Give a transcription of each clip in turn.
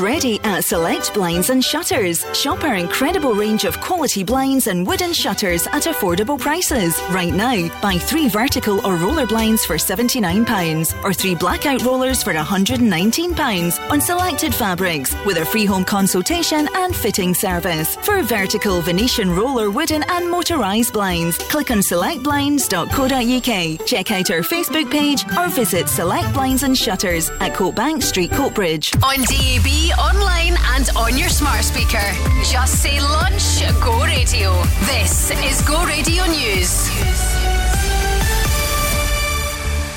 Ready at Select Blinds and Shutters. Shop our incredible range of quality blinds and wooden shutters at affordable prices. Right now, buy three vertical or roller blinds for £79 or three blackout rollers for £119 on selected fabrics with a free home consultation and fitting service. For vertical Venetian roller wooden and motorised blinds, click on selectblinds.co.uk. Check out our Facebook page or visit Select Blinds and Shutters at Coatbank Street, Coatbridge. On Online and on your smart speaker. Just say lunch, go radio. This is Go Radio News.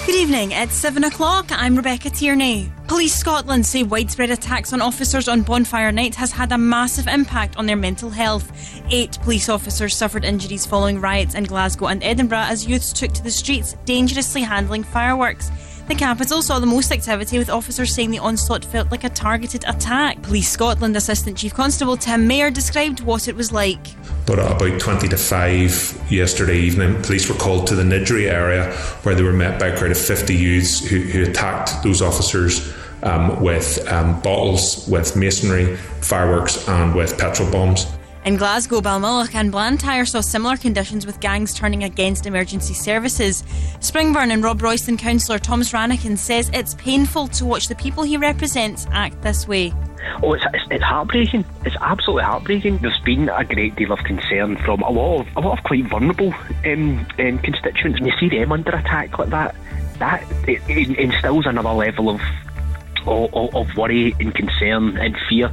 Good evening, it's 7 o'clock. I'm Rebecca Tierney. Police Scotland say widespread attacks on officers on Bonfire Night has had a massive impact on their mental health. Eight police officers suffered injuries following riots in Glasgow and Edinburgh as youths took to the streets, dangerously handling fireworks. The capital saw the most activity, with officers saying the onslaught felt like a targeted attack. Police Scotland Assistant Chief Constable Tim Mayer described what it was like. But at about 20 to 5 yesterday evening, police were called to the Niddrie area where they were met by a crowd of 50 youths who, who attacked those officers um, with um, bottles, with masonry, fireworks, and with petrol bombs. In Glasgow, Balmulloch and Blantyre saw similar conditions with gangs turning against emergency services. Springburn and Robroyston councillor Thomas Ranakin says it's painful to watch the people he represents act this way. Oh, it's, it's, it's heartbreaking. It's absolutely heartbreaking. There's been a great deal of concern from a lot of a lot of quite vulnerable um, um, constituents. And you see them under attack like that, that it, it instills another level of, of of worry and concern and fear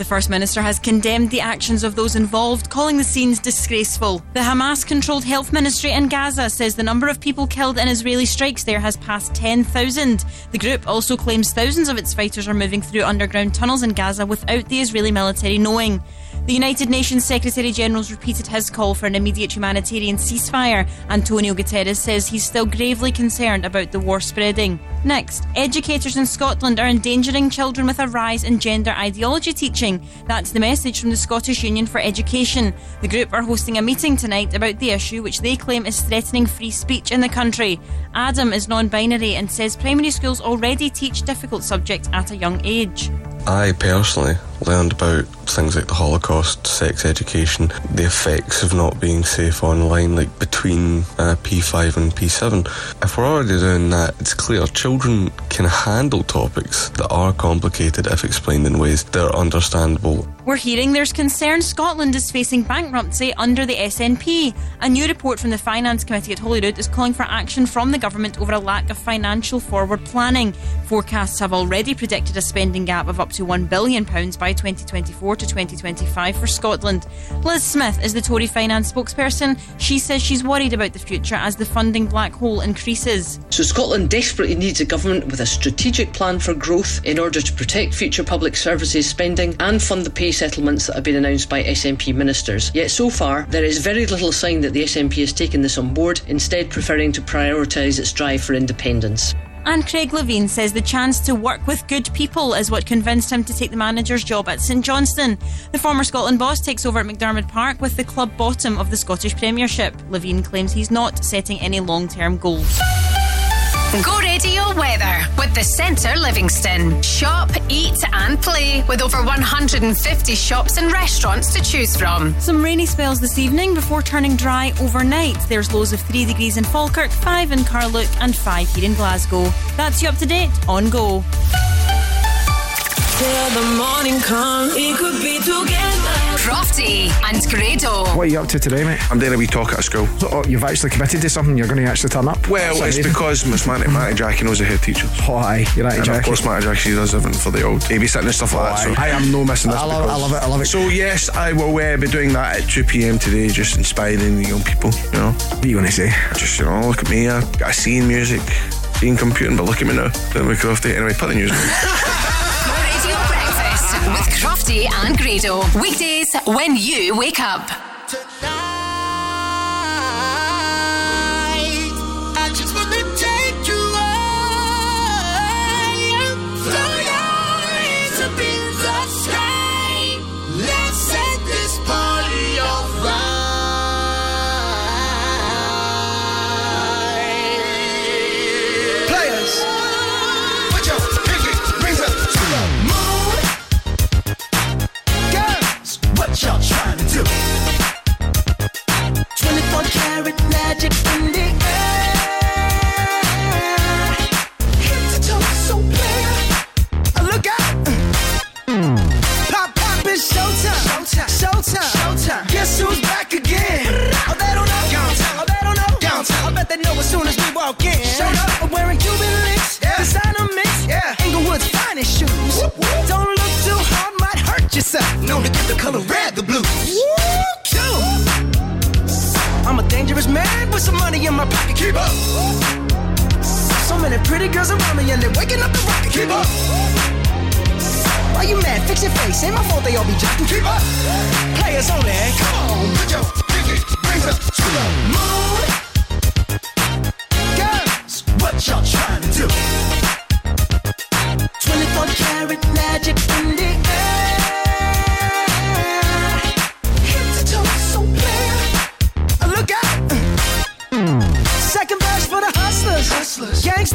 the First Minister has condemned the actions of those involved, calling the scenes disgraceful. The Hamas controlled health ministry in Gaza says the number of people killed in Israeli strikes there has passed 10,000. The group also claims thousands of its fighters are moving through underground tunnels in Gaza without the Israeli military knowing. The United Nations Secretary General's repeated his call for an immediate humanitarian ceasefire. Antonio Guterres says he's still gravely concerned about the war spreading. Next, educators in Scotland are endangering children with a rise in gender ideology teaching. That's the message from the Scottish Union for Education. The group are hosting a meeting tonight about the issue, which they claim is threatening free speech in the country. Adam is non binary and says primary schools already teach difficult subjects at a young age. I personally learned about things like the Holocaust, sex education, the effects of not being safe online, like between uh, P5 and P7. If we're already doing that, it's clear children can handle topics that are complicated if explained in ways that are understandable. We're hearing there's concern Scotland is facing bankruptcy under the SNP. A new report from the Finance Committee at Holyrood is calling for action from the government over a lack of financial forward planning. Forecasts have already predicted a spending gap of up to £1 billion by 2024 to 2025 for Scotland. Liz Smith is the Tory finance spokesperson. She says she's worried about the future as the funding black hole increases. So, Scotland desperately needs a government with a strategic plan for growth in order to protect future public services spending and fund the pay settlements that have been announced by SNP ministers. Yet, so far, there is very little sign that the SNP has taken this on board, instead, preferring to prioritise its drive for independence. And Craig Levein says the chance to work with good people is what convinced him to take the manager's job at St Johnstone. The former Scotland boss takes over at McDiarmid Park with the club bottom of the Scottish Premiership. Levein claims he's not setting any long term goals. Go Radio Weather with the Centre Livingston. Shop, eat, and play with over 150 shops and restaurants to choose from. Some rainy spells this evening before turning dry overnight. There's lows of 3 degrees in Falkirk, 5 in Carluke, and 5 here in Glasgow. That's you up to date on Go. Crofty and Grado. What are you up to today, mate? I'm doing a wee talk at school. So, oh, you've actually committed to something. You're going to actually turn up. Well, That's it's amazing. because Miss Matty, Matty Jackie knows the head teacher. Oh, aye, you're right, and Jackie. of course, Matty Jackie she does everything for the old babysitting and stuff like oh, that. So I am no missing this. I love, I love it. I love it. So yes, I will uh, be doing that at 2 p.m. today, just inspiring the young people. You know. What are you going to say? Just you know, look at me. I got a music, scene computing, but look at me now. Doing my crafty. Anyway, put the news. Radio Breakfast with Crofty and Grado. Weekdays when you wake up. magic in the air. To so look. Uh. Pop, pop, showtime. Showtime. Showtime. Guess who's back again? oh, they don't know. Don't know. I bet they know as soon as we walk in. Up. Wearing Cuban links. Designer mix. Inglewood's finest shoes. Don't look too hard, might hurt yourself. Known to get the color red, the blues keep up. So many pretty girls around me and they're waking up the rocket, keep up. Why you mad? Fix your face. Ain't my fault they all be jocking. Keep up. Players only. Come on, put your pinky rings up to the moon. Girls, what y'all trying to do? 24 karat magic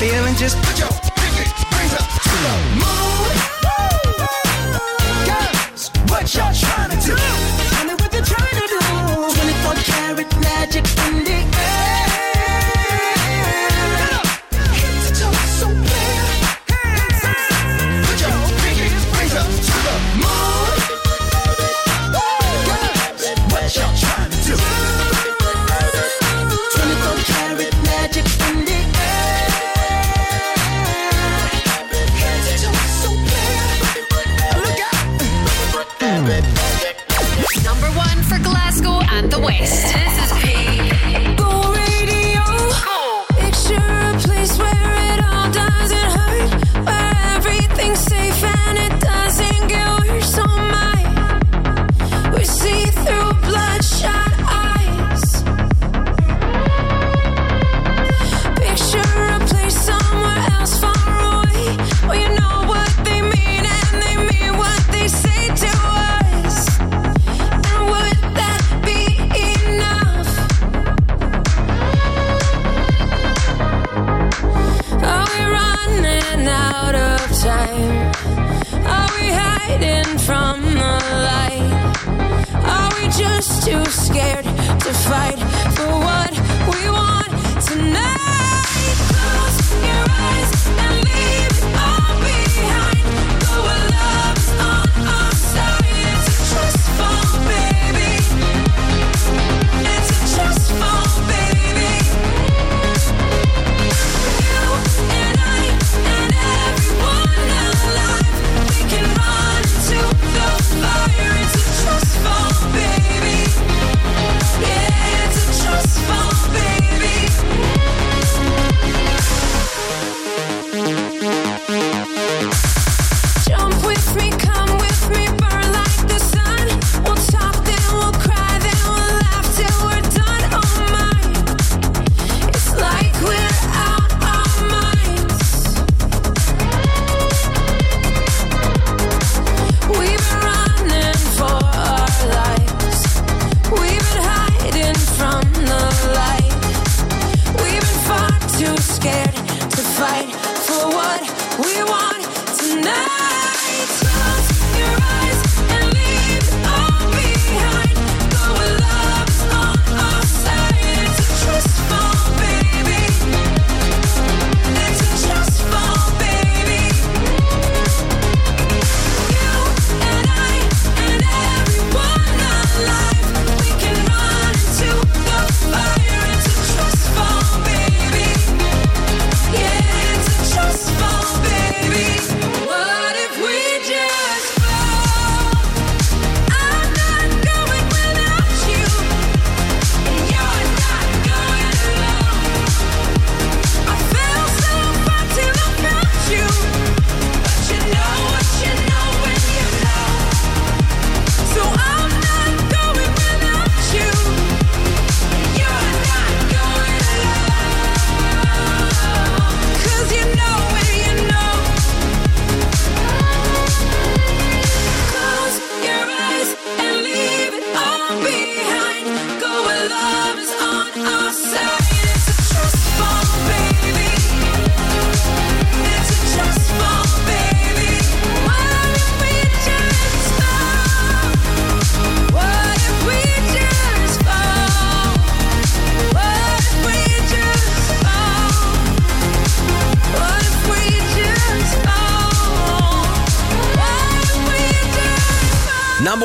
feeling. Just put your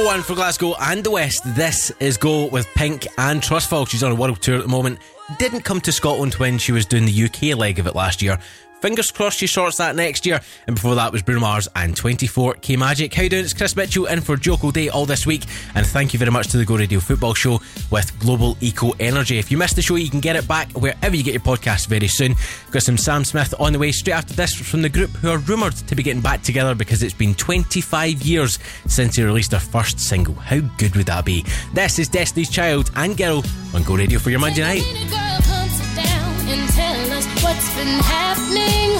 one for Glasgow and the West. This is Go with Pink and Trustfall. She's on a world tour at the moment. Didn't come to Scotland when she was doing the UK leg of it last year. Fingers crossed she sorts that next year. And before that was Bruno Mars and 24K Magic. How you doing? It's Chris Mitchell in for Joe Kilday all this week. And thank you very much to the Go Radio Football Show with Global Eco Energy. If you missed the show, you can get it back wherever you get your podcast very soon. Got some Sam Smith on the way straight after this from the group who are rumoured to be getting back together because it's been 25 years since they released their first single. How good would that be? This is Destiny's Child and Girl on Go Radio for your Monday night what's been happening.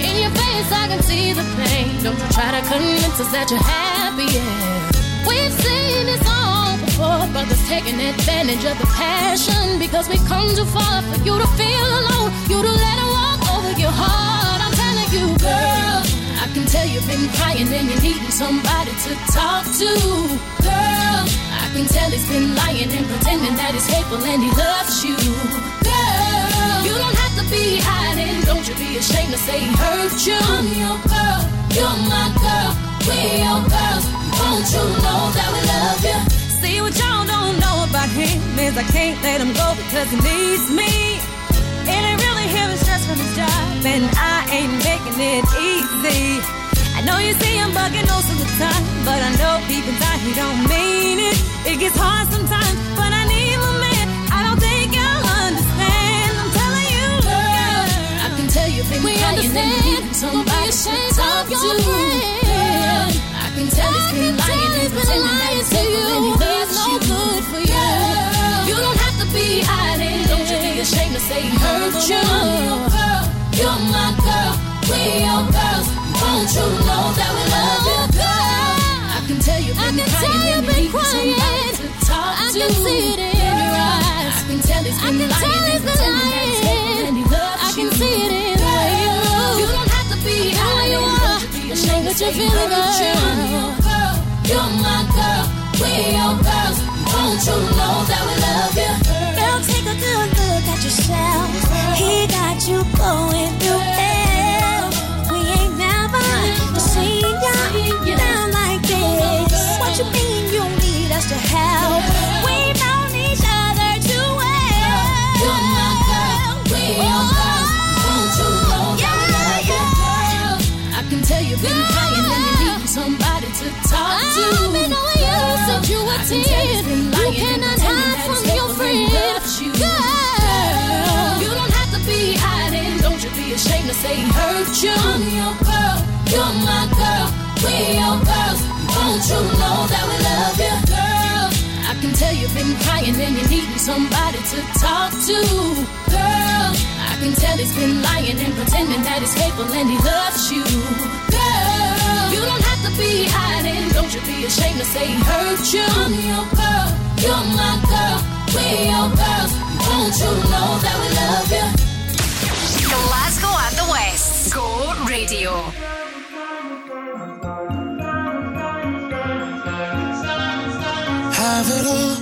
In your face, I can see the pain. Don't you try to convince us that you're happy. Yeah. We've seen this all before, brothers taking advantage of the passion because we come too far for you to feel alone. You to let it walk over your heart. I'm telling you, girl. I can tell you've been crying and you're needing somebody to talk to. Girl, I can tell he's been lying and pretending that he's hateful and he loves you. Girl, be hiding. Don't you be ashamed to say hurt you. I'm your girl, you're my girl, we're your girls. Won't you know that we love you? See what y'all don't know about him is I can't let him go because he needs me. It ain't really him stress from his job, and I ain't making it easy. I know you see him bugging most of the time, but I know deep inside he don't mean it. It gets hard sometimes, but I been we crying understand. and needing somebody to talk to. Girl, I can tell he's been lying and pretending that he's hateful and loves no you. good for you. Girl, you don't have to be hiding. Don't you be ashamed to say hurt you. I'm your girl, you're my girl, we're your girls. Won't you know that we love you, girl? I can tell you've been I can tell you've been you need somebody crying. to talk I to. can see it that you're feeling hurt you. good. I'm your girl, you're my girl, we're your girls. Won't you know that we love you? Girl, take a good look at yourself. He got you going through hell. We ain't never seen ya down like this. What you mean you need us to help? You lying cannot hide from your hateful and friend. you. Girl. You don't have to be hiding. Don't you be ashamed to say hurt you. I'm your girl, you're my girl, we're your girls. Won't you know that we love you, girl? I can tell you've been crying and you're needing somebody to talk to, girl. I can tell he's been lying and pretending that he's hateful and he loves you, to be hiding. Don't you be ashamed to say he hurt you. I'm your girl, you're my girl, we're your girls. Won't you know that we love you? Glasgow and the West. Go Radio. Have it all,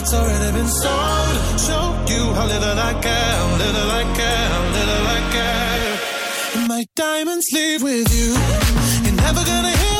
heart's already been sold. Show you how little I care, little I care, little I care. My diamonds leave with you. You're never gonna hear.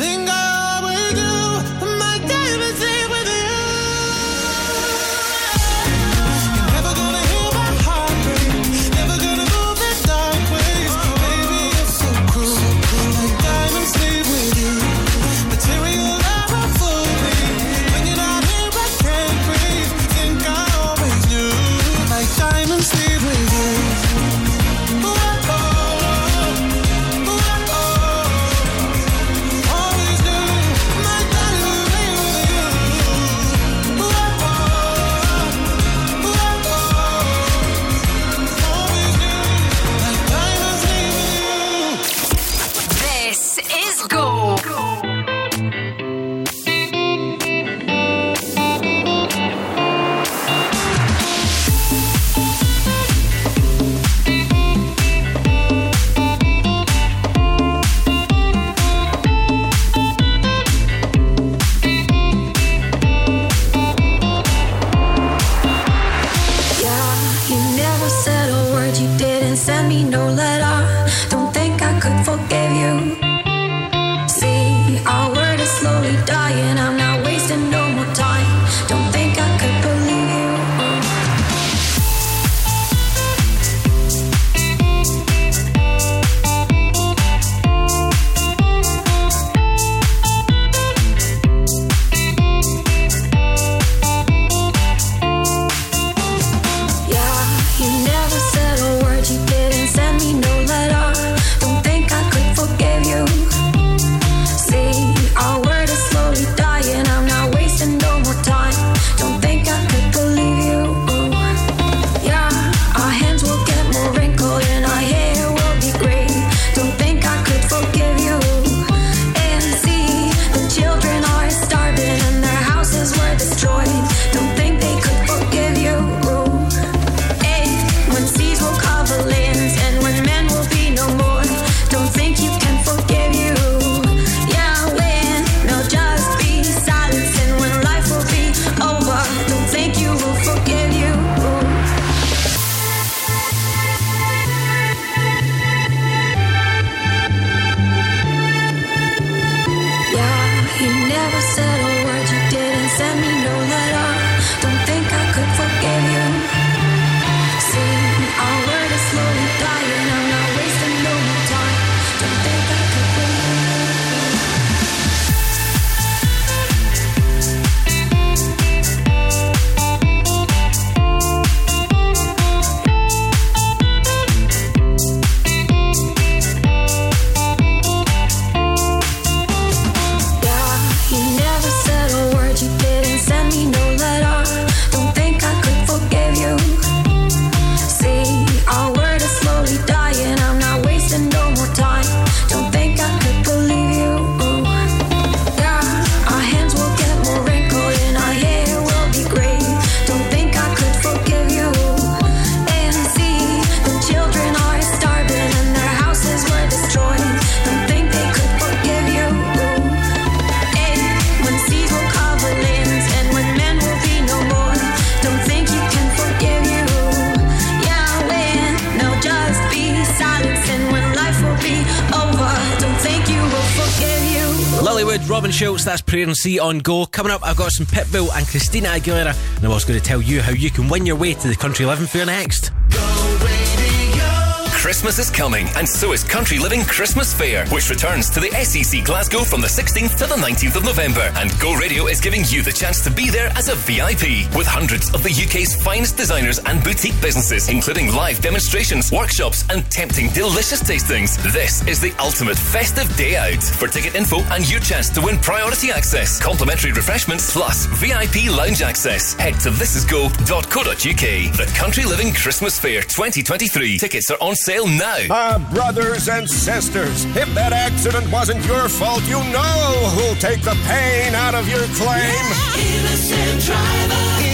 Prayer and on Go. Coming up, I've got some Pitbull and Christina Aguilera, and I'm also going to tell you how you can win your way to the Country Living Fair next. Christmas is coming, and so is Country Living Christmas Fair, which returns to the SEC Glasgow from the 16th to the 19th of November. And Go Radio is giving you the chance to be there as a VIP with hundreds of the UK's finest designers and boutique businesses, including live demonstrations, workshops, and tempting delicious tastings. This is the ultimate festive day out. For ticket info and your chance to win priority access, complimentary refreshments, plus VIP lounge access, head to thisisgo.co.uk. The Country Living Christmas Fair 2023. Tickets are on sale now. Ah, brothers and sisters, if that accident wasn't your fault, you know who'll take the pain out of your claim. Innocent driver.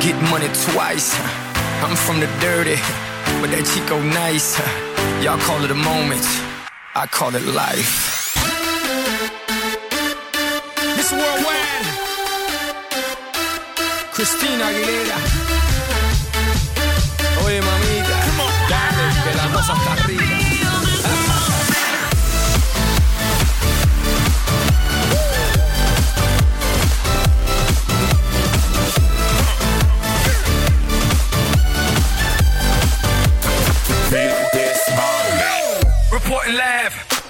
get money twice. I'm from the dirty, but that Chico nice. Y'all call it a moment, I call it life. Miss Worldwide, Christina Aguilera.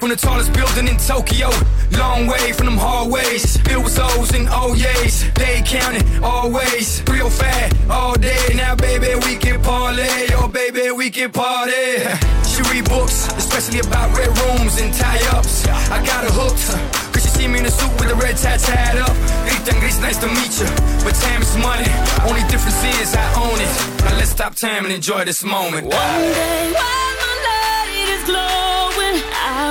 From the tallest building in Tokyo. Long way from them hallways. Filled with O's and oh O's. They counting always. Real fat all day. Now, baby, we can parlay. Oh, baby, we can party. She read books, especially about red rooms and tie ups. I got her hooked. Cause she see me in a suit with a red tie tied up. Grita Gris, nice to meet you. But time is money. Only difference is I own it. Now let's stop time and enjoy this moment. One day while my light is glowing,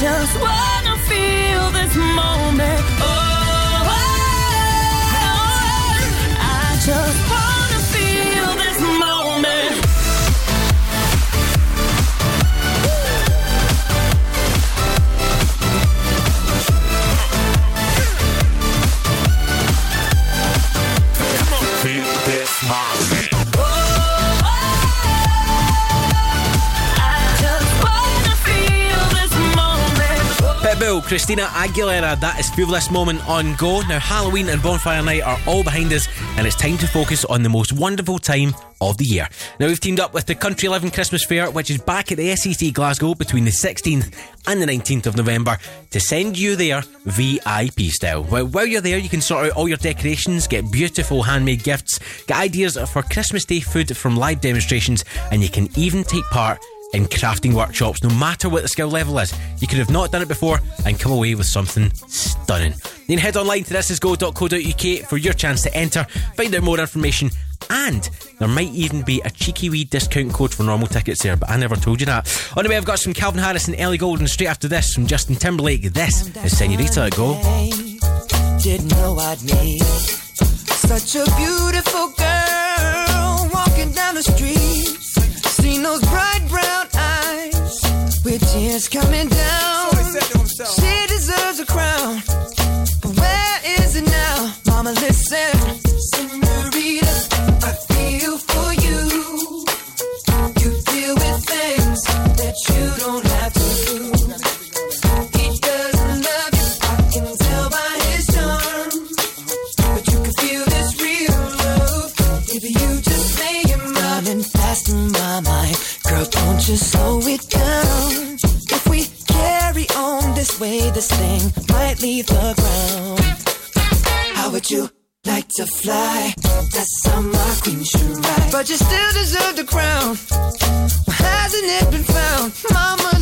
just wanna feel this moment. Oh, oh, oh. I just wanna feel this moment. Feel this moment. Christina Aguilera, that is This Moment on Go. Now, Halloween and Bonfire Night are all behind us, and it's time to focus on the most wonderful time of the year. Now, we've teamed up with the Country Living Christmas Fair, which is back at the SEC Glasgow between the 16th and the 19th of November, to send you there VIP style. Well, while you're there, you can sort out all your decorations, get beautiful handmade gifts, get ideas for Christmas Day food from live demonstrations, and you can even take part in crafting workshops, no matter what the skill level is. You could have not done it before and come away with something stunning. Can head online to thisisgo.co.uk for your chance to enter, find out more information, and there might even be a cheeky wee discount code for normal tickets there, but I never told you that. On the way, I've got some Calvin Harris and Ellie Goulding straight after this from Justin Timberlake. This is Senorita Go. Didn't know I'd need Such a beautiful girl walking down the street. Tears coming down. She deserves a crown. But where is it now? Mama, listen. Senorita, I feel for you. You deal with things that you don't have to. He doesn't love you, I can tell by his charm. But you can feel this real love if you just lay your mind and fast in my mind. Girl, don't you slow it down. This way, this thing might leave the ground. How would you like to fly? That's how my queen should ride. But you still deserve the crown. Well, hasn't it been found? Mama,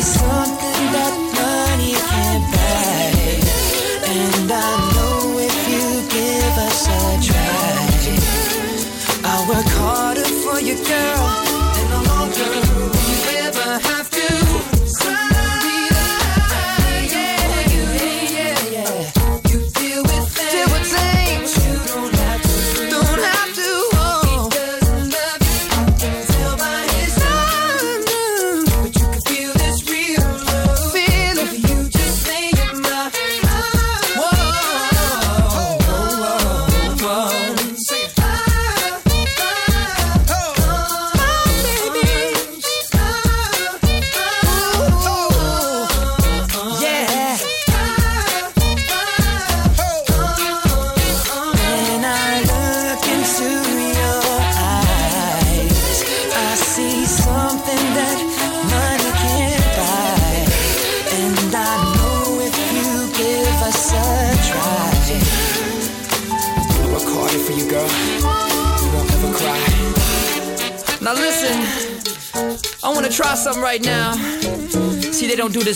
Something that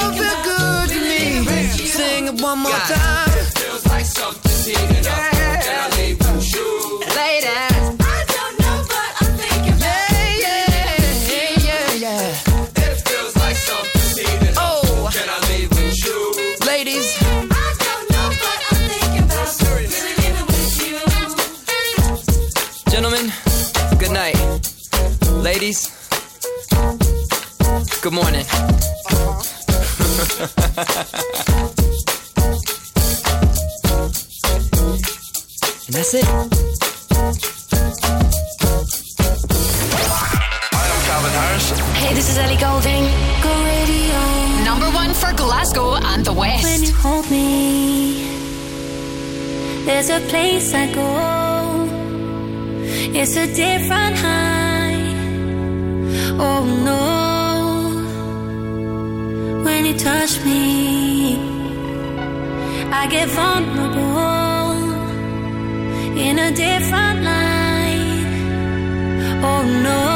What I'm feel good to me. Sing it one more time. It feels like something's heating up. Can I leave with you? Ladies, I don't know what I'm thinking about. Yeah, yeah, yeah, yeah. It feels like something's heating up. Oh. Can I leave with you? Ladies, I don't know what I'm thinking. Really leaving with you. Gentlemen, good night. Ladies, good morning. And that's it. Hi, I'm Calvin Harris. Hey, this is Ellie Goulding. Go radio. Number one for Glasgow and the West. When you hold me, there's a place I go. It's a different high. Oh no. You touch me, I get vulnerable in a different light. Oh no.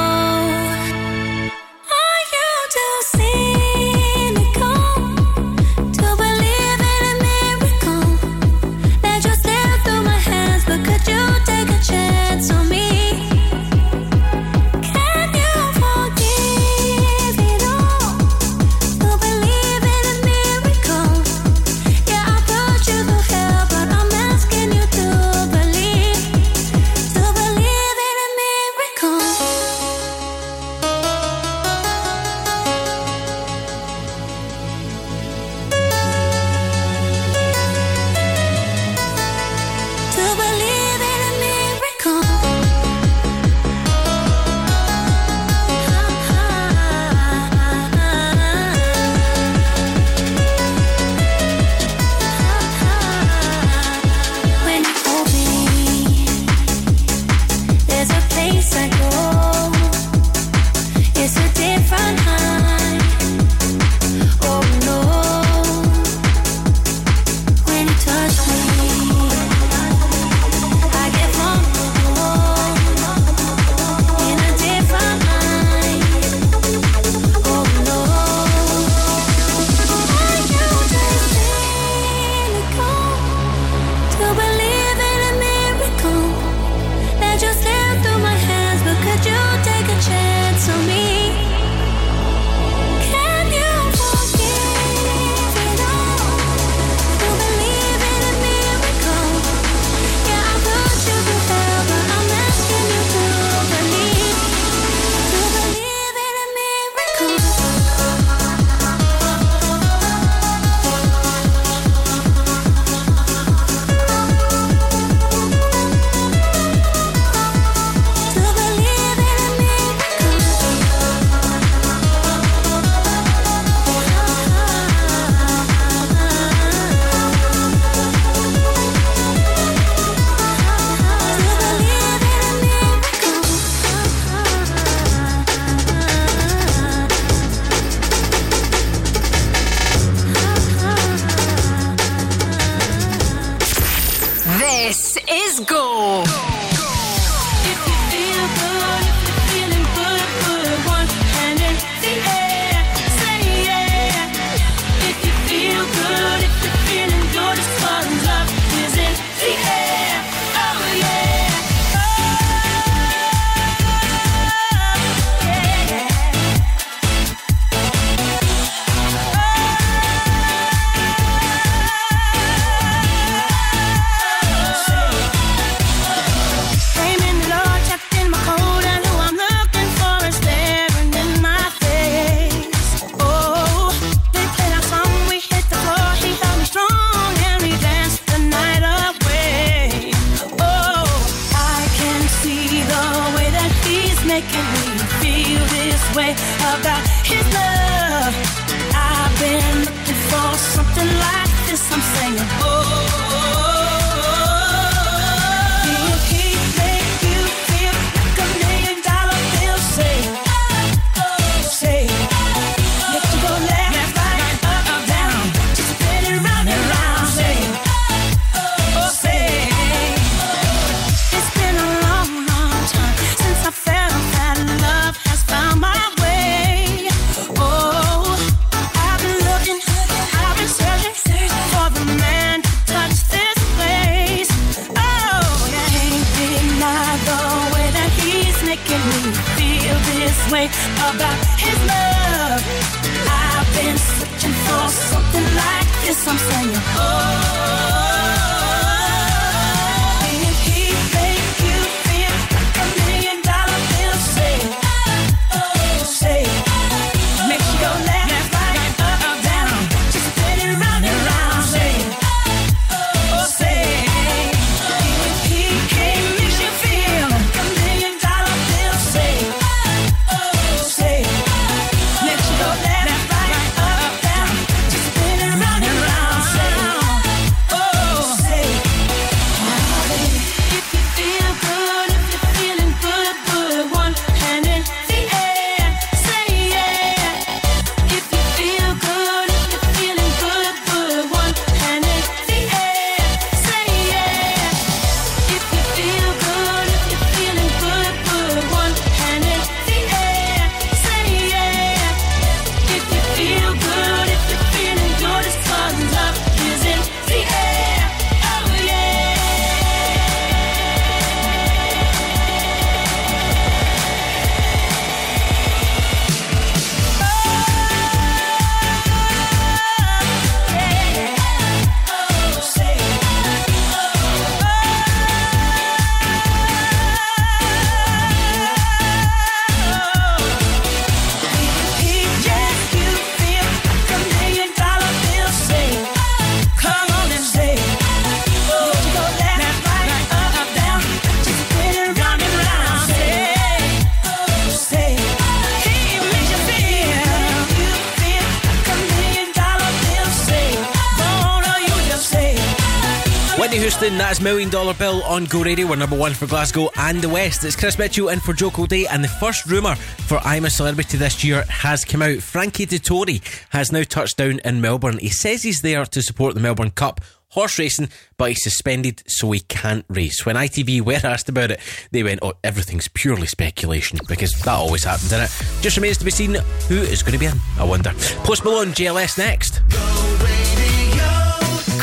That's Million Dollar Bill on Go Radio. We're number one for Glasgow and the West. It's Chris Mitchell in for Joe Kilday, and the first rumour for I'm a Celebrity this year has come out. Frankie Dettori has now touched down in Melbourne. He says he's there to support the Melbourne Cup horse racing, but he's suspended so he can't race. When ITV were asked about it, they went, Oh, everything's purely speculation because that always happens, in it? Just remains to be seen who is going to be in, I wonder. Post Malone, JLS next.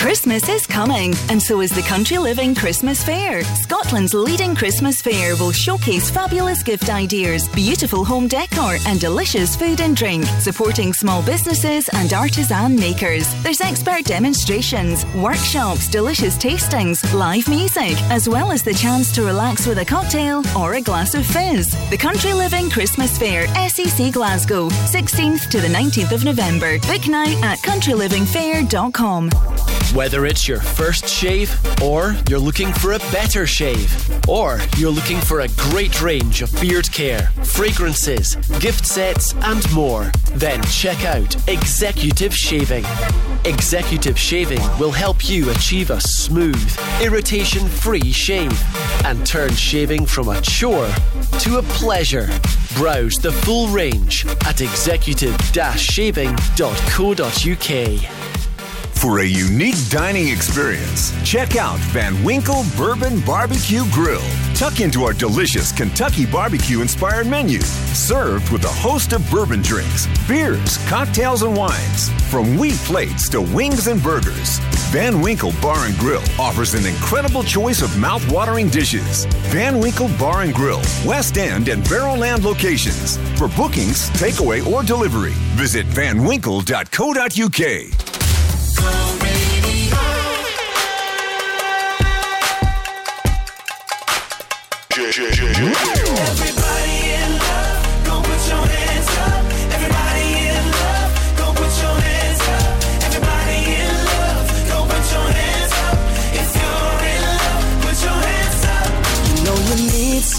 Christmas is coming, and so is the Country Living Christmas Fair. Scotland's leading Christmas fair will showcase fabulous gift ideas, beautiful home decor, and delicious food and drink, supporting small businesses and artisan makers. There's expert demonstrations, workshops, delicious tastings, live music, as well as the chance to relax with a cocktail or a glass of fizz. The Country Living Christmas Fair, SEC Glasgow, 16th to the 19th of November. Book now at countrylivingfair.com. Whether it's your first shave, or you're looking for a better shave, or you're looking for a great range of beard care, fragrances, gift sets, and more, then check out Executive Shaving. Executive Shaving will help you achieve a smooth, irritation free shave and turn shaving from a chore to a pleasure. Browse the full range at executive shaving.co.uk. For a unique dining experience, check out Van Winkle Bourbon Barbecue Grill. Tuck into our delicious Kentucky barbecue inspired menu, served with a host of bourbon drinks, beers, cocktails, and wines. From wheat plates to wings and burgers, Van Winkle Bar and Grill offers an incredible choice of mouth-watering dishes. Van Winkle Bar and Grill, West End and Barrowland locations. For bookings, takeaway, or delivery, visit vanwinkle.co.uk.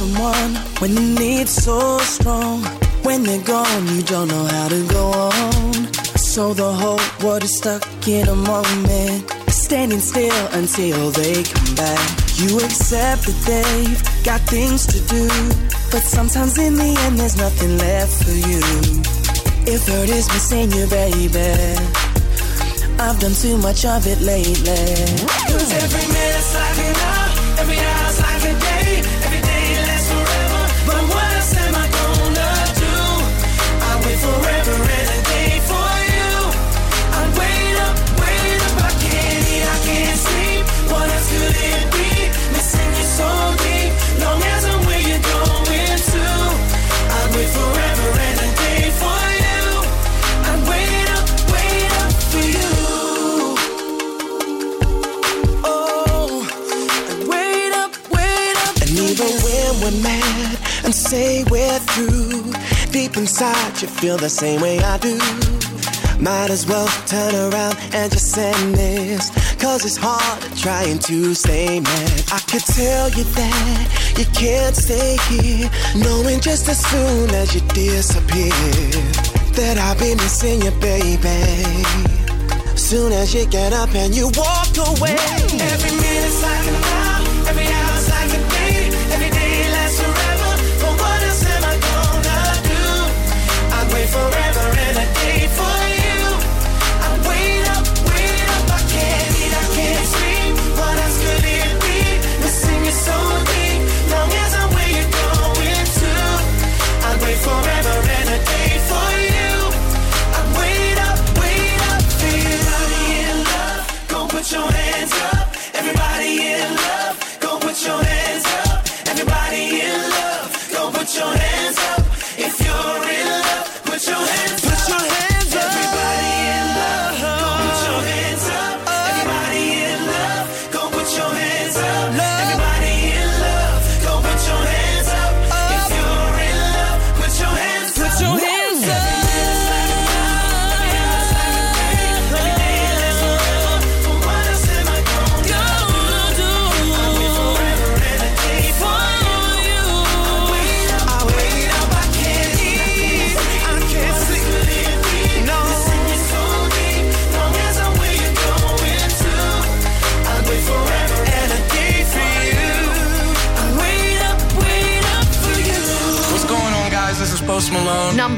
someone when the need's so strong. When they're gone, you don't know how to go on. So the whole world is stuck in a moment, standing still until they come back. You accept that they've got things to do, but sometimes in the end, there's nothing left for you. If hurt is missing you, baby, I've done too much of it lately. Cause every minute's like an hour, every hour's say we're through, deep inside you feel the same way I do. Might as well turn around and just end this. Cause it's hard trying to stay mad. I could tell you that you can't stay here. Knowing just as soon as you disappear that I'll be missing you, baby. Soon as you get up and you walk away. Every minute's like an hour,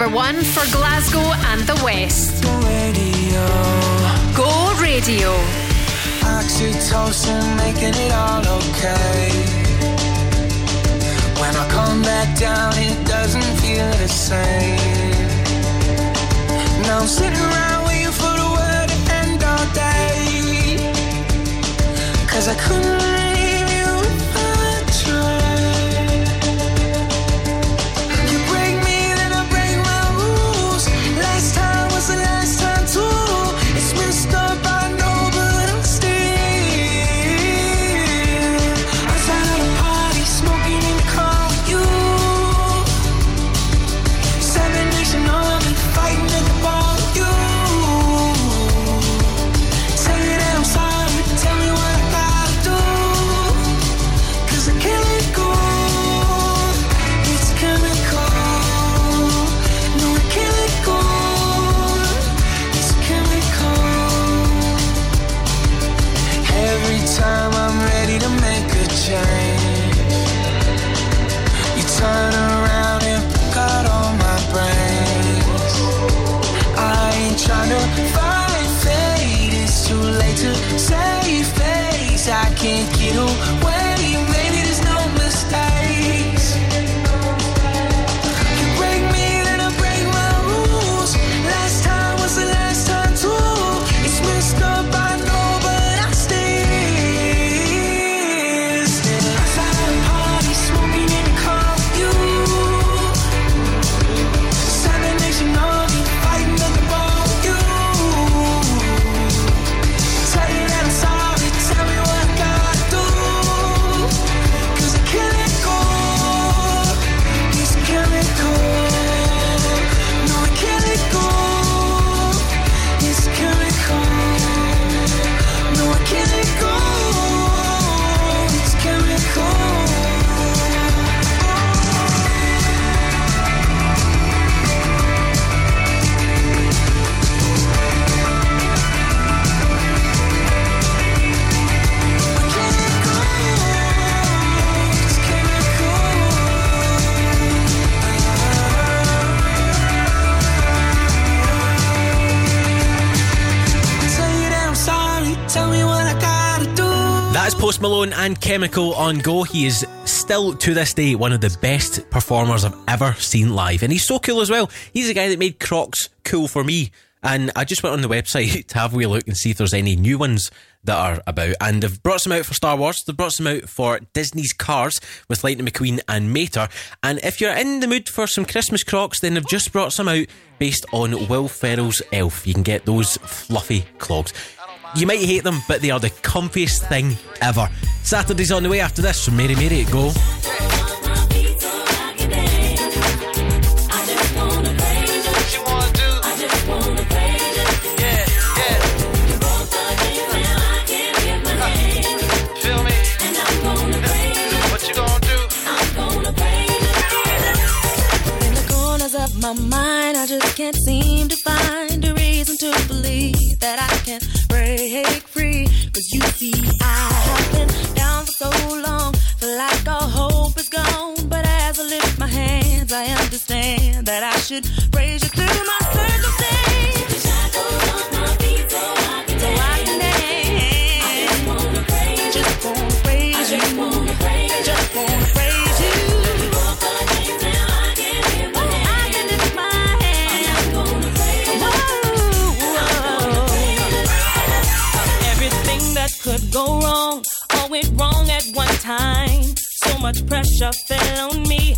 Number one for Glasgow and the West. Go Radio. Oxytocin making it all okay. When I come back down, it doesn't feel the same. Now I'm sitting around waiting for the word to end all day. Cause I couldn't Malone and Chemical on Go. He is still to this day one of the best performers I've ever seen live, and he's so cool as well. He's the guy that made Crocs cool for me. And I just went on the website to have a wee look and see if there's any new ones that are about. And they've brought some out for Star Wars. They've brought some out for Disney's Cars with Lightning McQueen and Mater. And if you're in the mood for some Christmas Crocs, then they've just brought some out based on Will Ferrell's Elf. You can get those fluffy clogs. You might hate them, but they are the comfiest thing ever. Saturday's on the way after this from Mary Mary at Go. My mind, I just can't seem to find a reason to believe that I should praise you through my fell on me.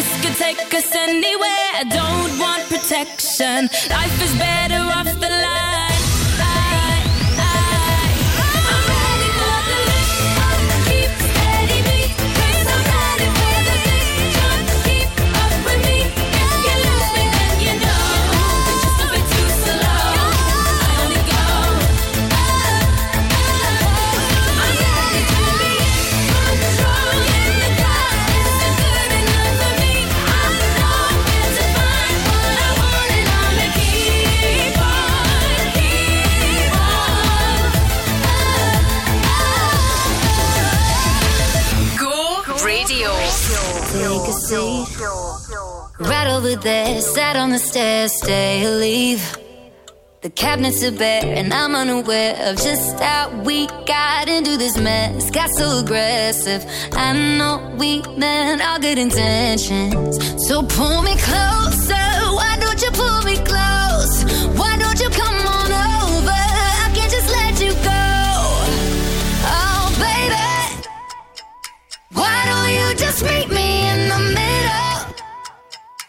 This could take us anywhere. I don't want protection. Life is better off the line. there, sat on the stairs, stay or leave. The cabinets are bare, and I'm unaware of just how we got into this mess. Got so aggressive. I know we meant all good intentions. So pull me closer. Why don't you pull me close? Why don't you come on over? I can't just let you go. Oh, baby. Why don't you just meet me in the middle?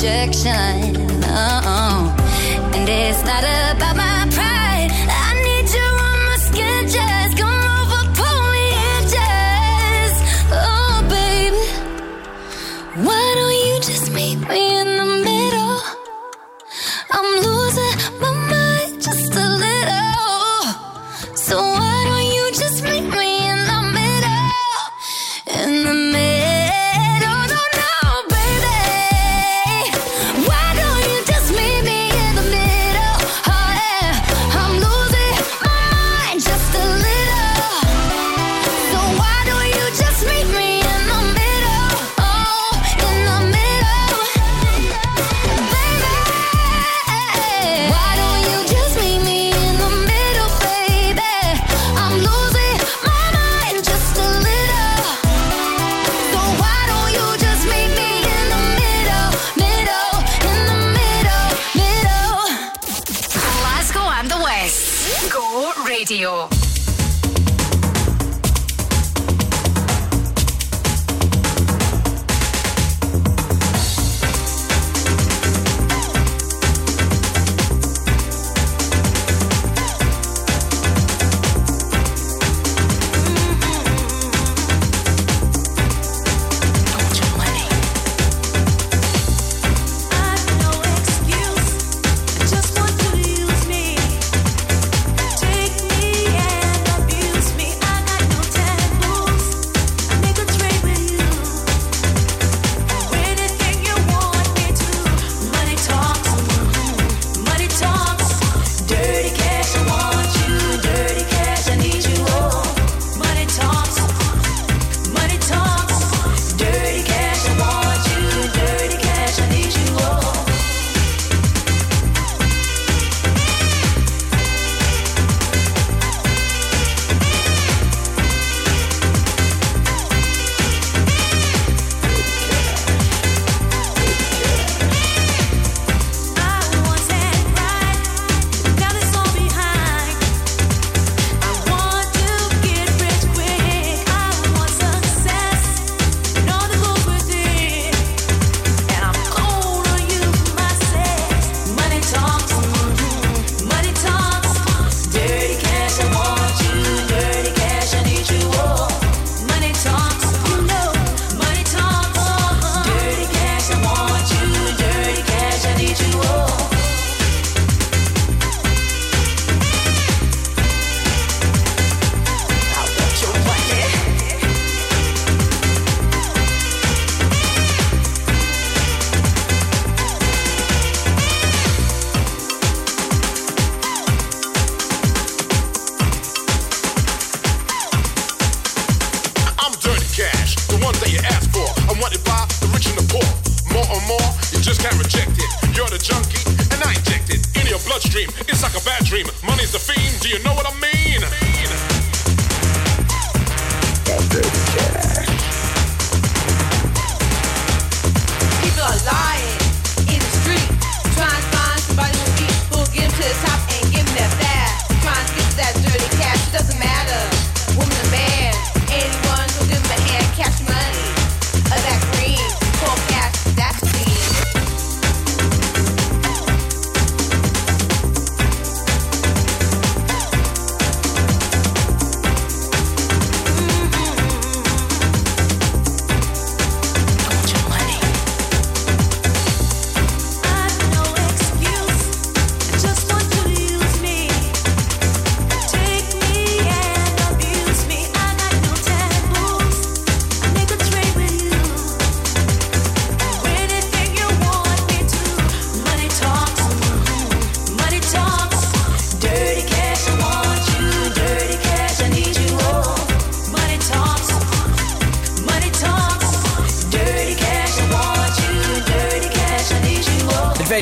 rejection. Oh, uh-uh. and it's not a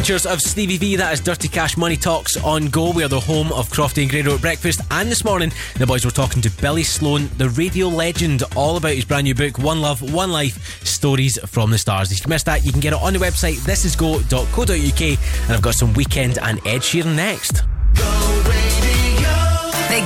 Of Stevie V, that is Dirty Cash Money Talks on Go. We are the home of Crofty and Grado at breakfast. And this morning, the boys were talking to Billy Sloan, the radio legend, all about his brand new book, One Love, One Life Stories from the Stars. If you missed that, you can get it on the website, thisisgo.co.uk. And I've got some weekend and Ed Sheeran next.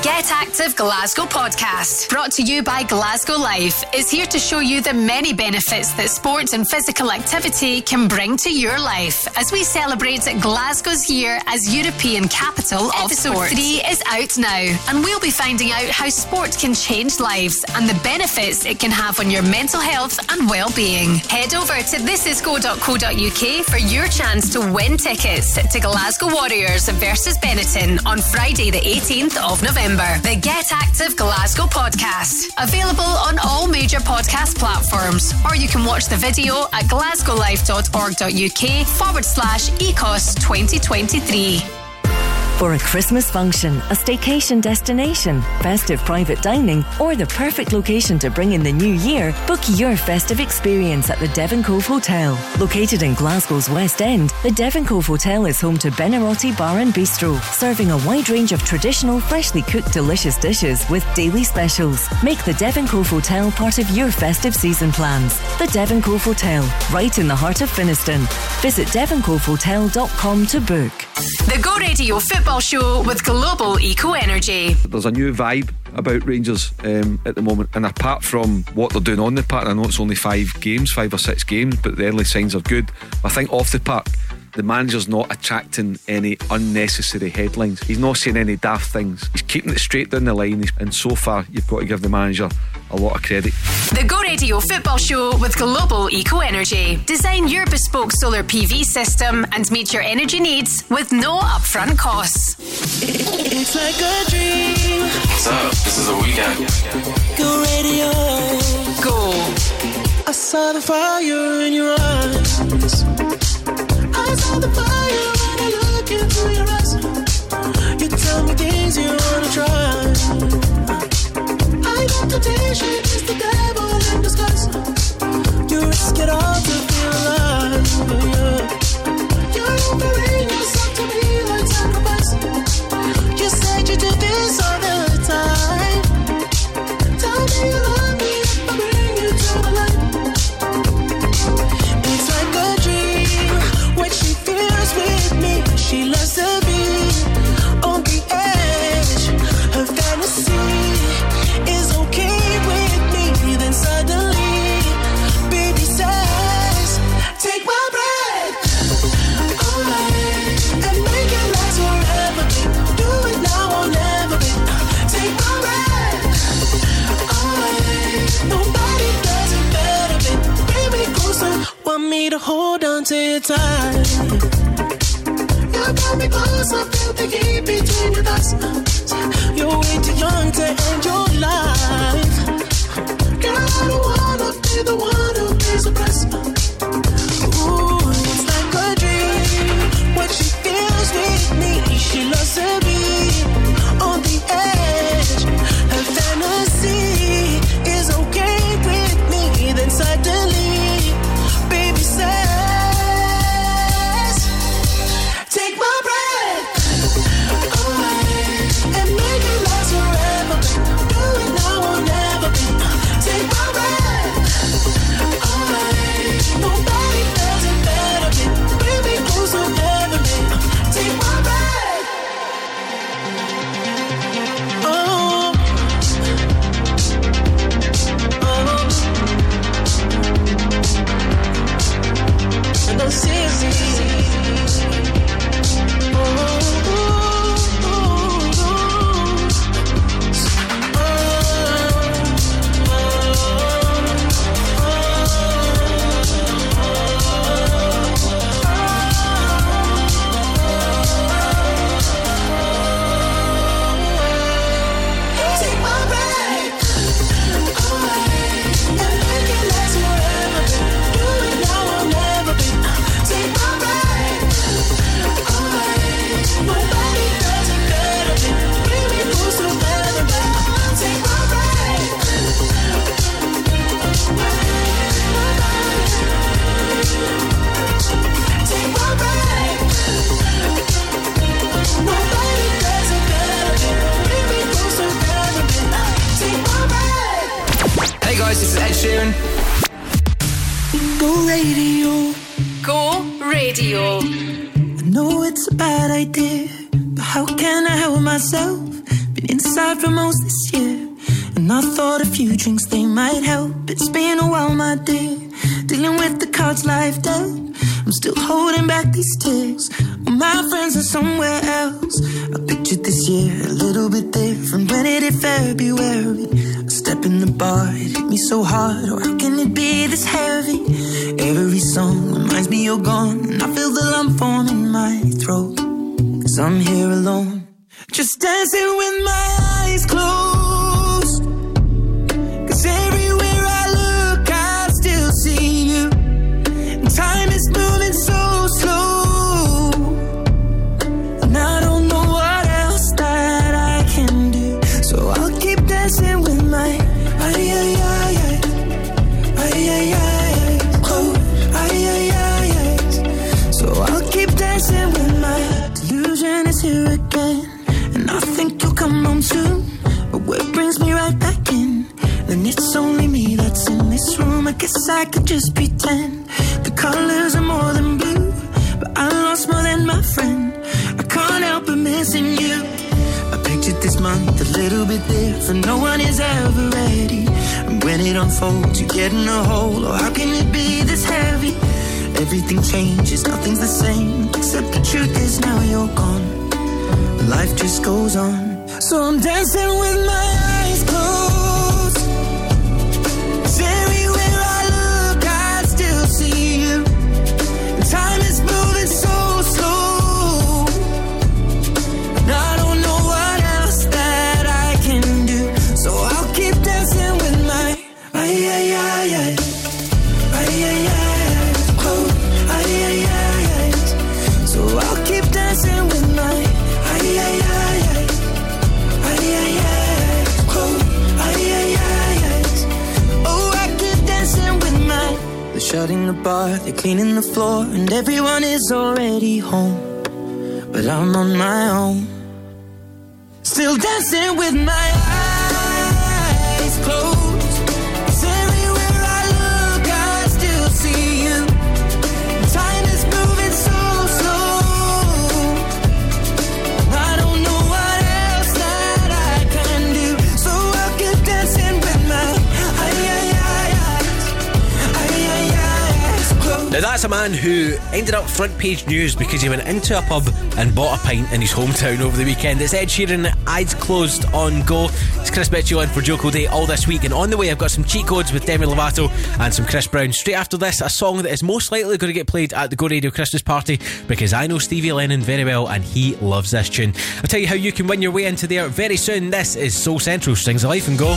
Get Active Glasgow podcast, brought to you by Glasgow Life, is here to show you the many benefits that sport and physical activity can bring to your life as we celebrate Glasgow's year as European capital of Episode sport. 3 is out now, and we'll be finding out how sport can change lives and the benefits it can have on your mental health and well-being. Head over to thisisgo.co.uk for your chance to win tickets to Glasgow Warriors versus Benetton on Friday the 18th of November. The Get Active Glasgow podcast. Available on all major podcast platforms, or you can watch the video at glasgowlife.org.uk forward slash ECOS 2023. For a Christmas function, a staycation destination, festive private dining, or the perfect location to bring in the new year, book your festive experience at the Devon Cove Hotel. Located in Glasgow's West End, the Devon Cove Hotel is home to Benarotti Bar and Bistro, serving a wide range of traditional, freshly cooked, delicious dishes with daily specials. Make the Devon Cove Hotel part of your festive season plans. The Devon Cove Hotel, right in the heart of Finnieston. Visit devoncovehotel.com to book. The Go Radio Football Show with Global Eco Energy. There's a new vibe about Rangers um, at the moment, and apart from what they're doing on the park, I know it's only five games, five or six games, but the early signs are good. I think off the park, the manager's not attracting any unnecessary headlines. He's not saying any daft things. He's keeping it straight down the line, and so far, you've got to give the manager a lot of credit. The Go Radio Football Show with Global Eco Energy. Design your bespoke solar PV system and meet your energy needs with no upfront costs. It's like a dream. What's up? This is a weekend. Go radio. Go. I saw the fire in your eyes. I saw the fire when I look into your eyes. You tell me things you wanna try. You risk it all to feel alive. You're to hold on to you tight. You got me close, I feel the heat between your thighs. You're way too young to end your life. Girl, I don't wanna be the one who pays the price. Ooh, it's like a dream. When she feels with me, she loves to be page news because he went into a pub and bought a pint in his hometown over the weekend. It's Ed Sheeran, Eyes Closed on Go. It's Chris Mitchell in for Joe Kilday all this week. And on the way, I've got some cheat codes with Demi Lovato and some Chris Brown. Straight after this, a song that is most likely going to get played at the Go Radio Christmas party because I know Stevie Lennon very well and he loves this tune. I'll tell you how you can win your way into there very soon. This is Soul Central, Strings of Life and Go.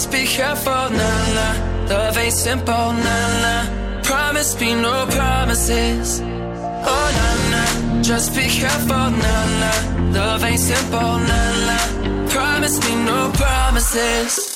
Just be careful, nah, nah. Love ain't simple, nah, nah. Promise me no promises. Oh, nah, nah. Just be careful, nah, nah. Love ain't simple, nah, nah. Promise me no promises.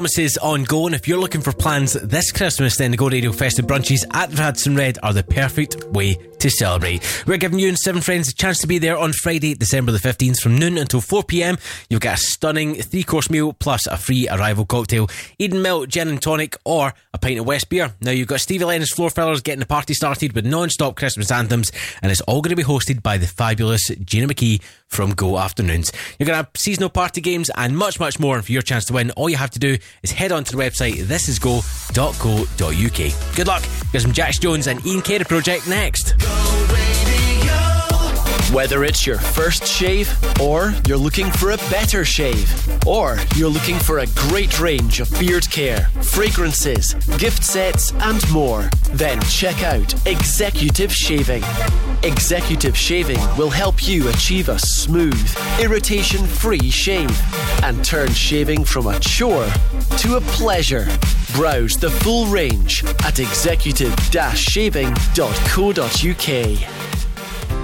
Promises ongoing. If you're looking for plans this Christmas, then the Go Radio Festive brunches at Radisson Red are the perfect way to celebrate. We're giving you and seven friends a chance to be there on Friday, December the 15th from noon until 4pm. You'll get a stunning three course meal plus a free arrival cocktail, Eden Mill, gin and tonic, or a pint of West beer. Now you've got Stevie Lennox floor fillers getting the party started with non stop Christmas anthems, and it's all going to be hosted by the fabulous Gina McKee from Go Afternoons. You're going to have seasonal party games and much, much more. And for your chance to win, all you have to do is head on to the website thisisgo.co.uk. Good luck. Got some Jax Jones and Ian Carey project next. Whether it's your first shave, or you're looking for a better shave, or you're looking for a great range of beard care, fragrances, gift sets, and more, then check out Executive Shaving. Executive Shaving will help you achieve a smooth, irritation free shave and turn shaving from a chore to a pleasure. Browse the full range at executive shaving.co.uk.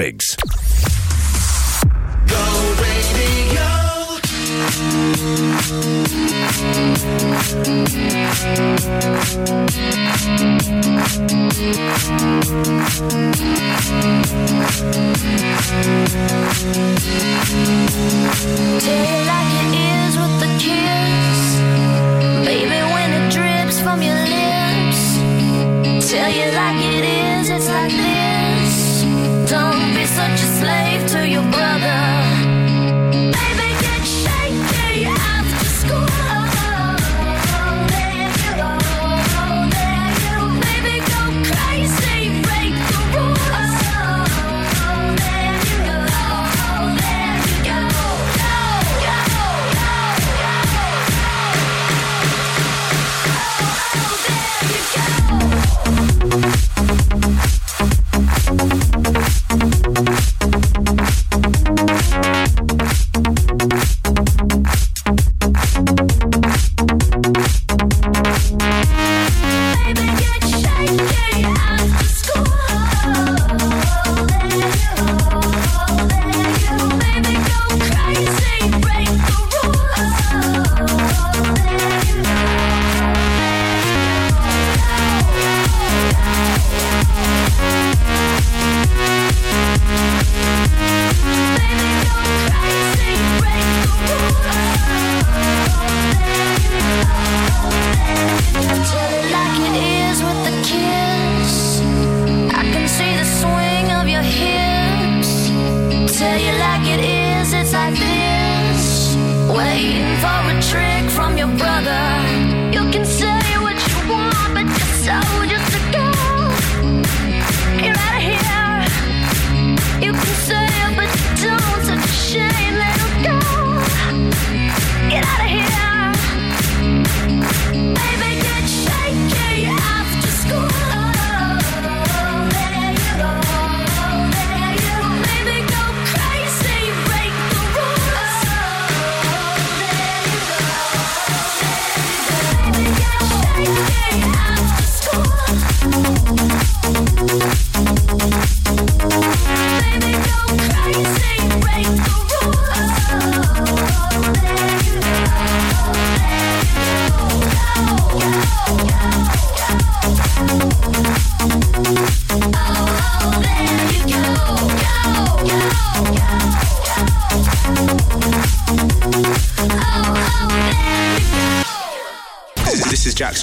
Tell you like it is with the kiss. Baby, when it drips from your lips. Tell you like it is, it's like this. Such a slave to your brother.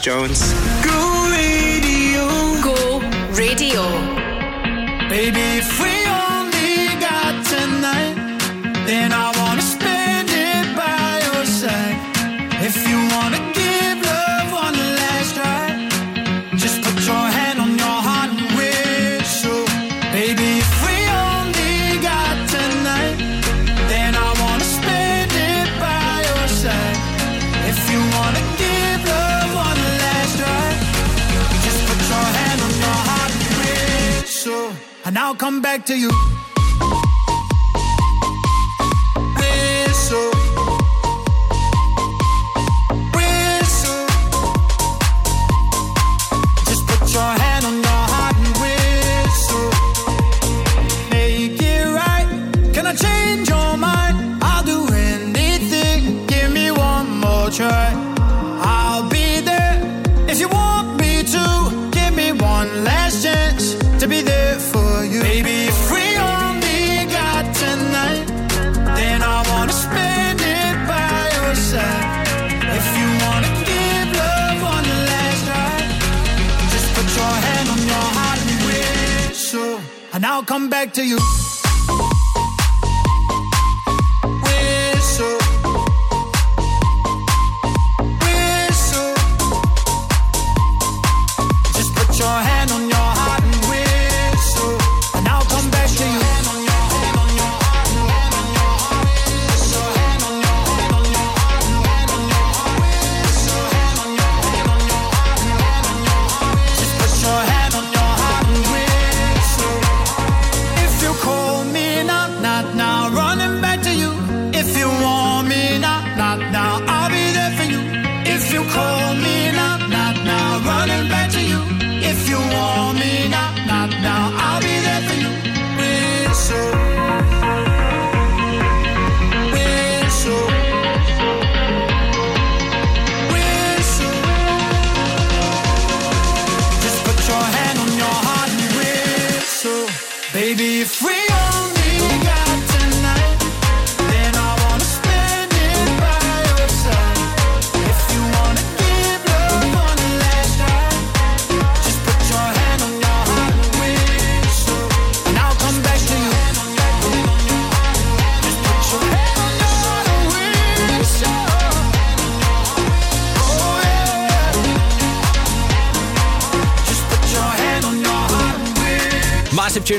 Jones.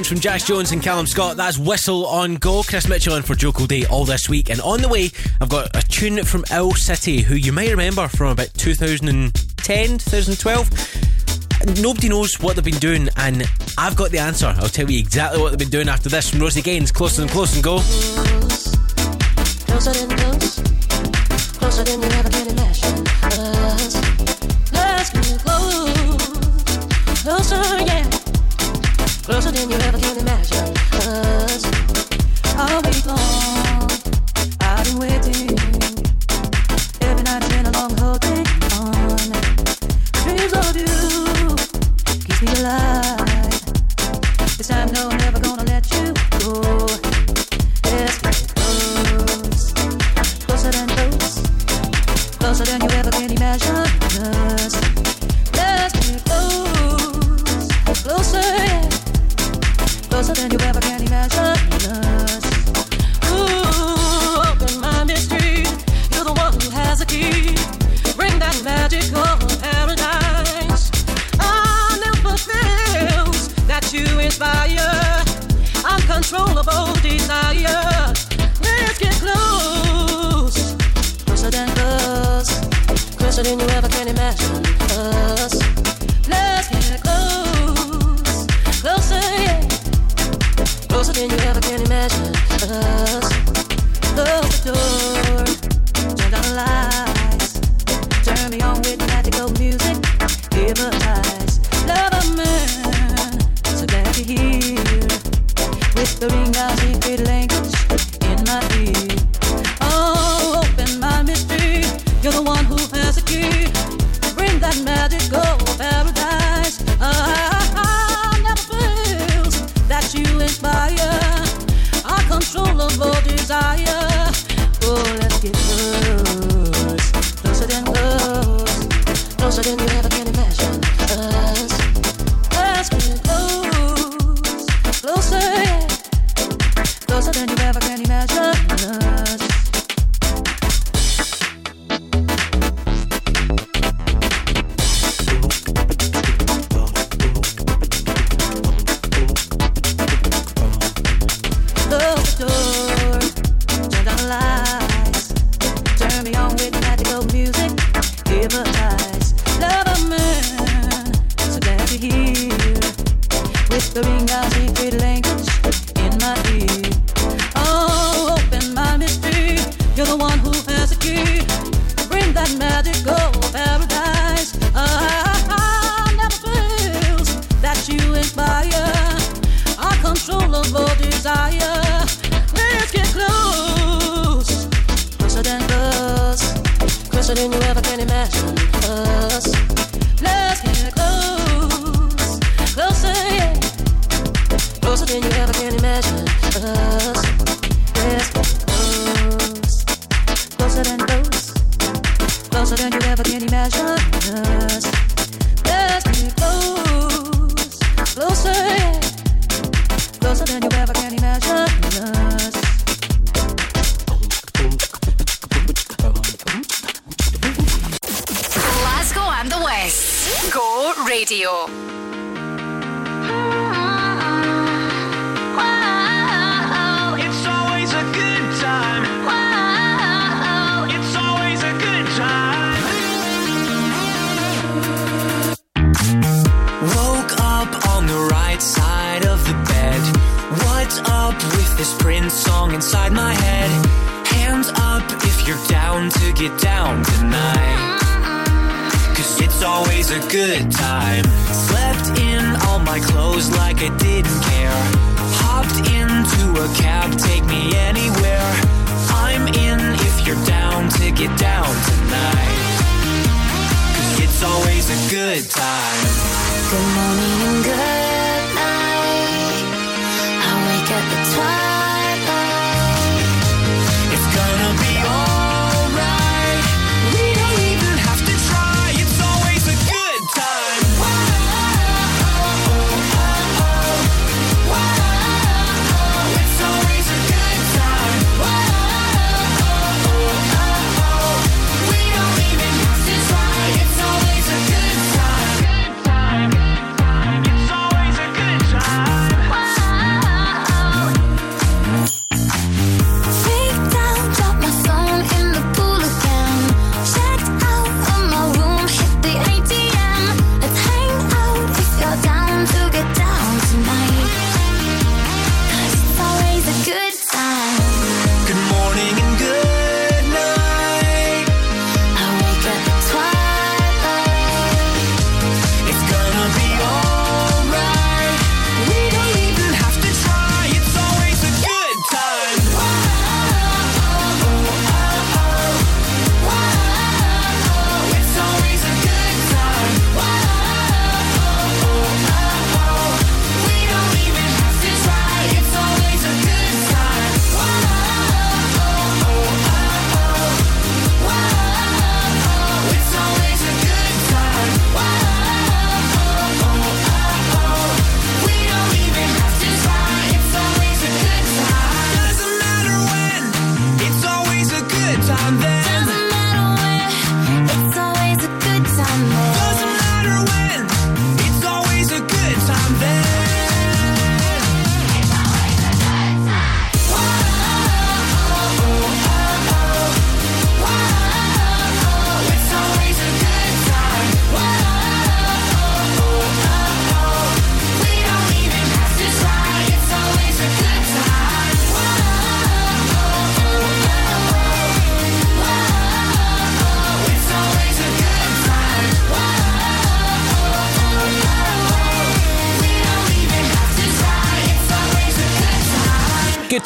tunes from Jax Jones and Calum Scott. That's Whistle on Go. Chris Mitchell in for Joe Kilday all this week. And on the way, I've got a tune from Owl City, who you may remember from about 2010, 2012. Nobody knows what they've been doing, and I've got the answer. I'll tell you exactly what they've been doing after this from Rosie Gaines. Closer than close and go. Closer than close, closer than you ever can imagine. Let's, let's go close, closer, yeah closer than you ever can imagine. Cause I'll be gone.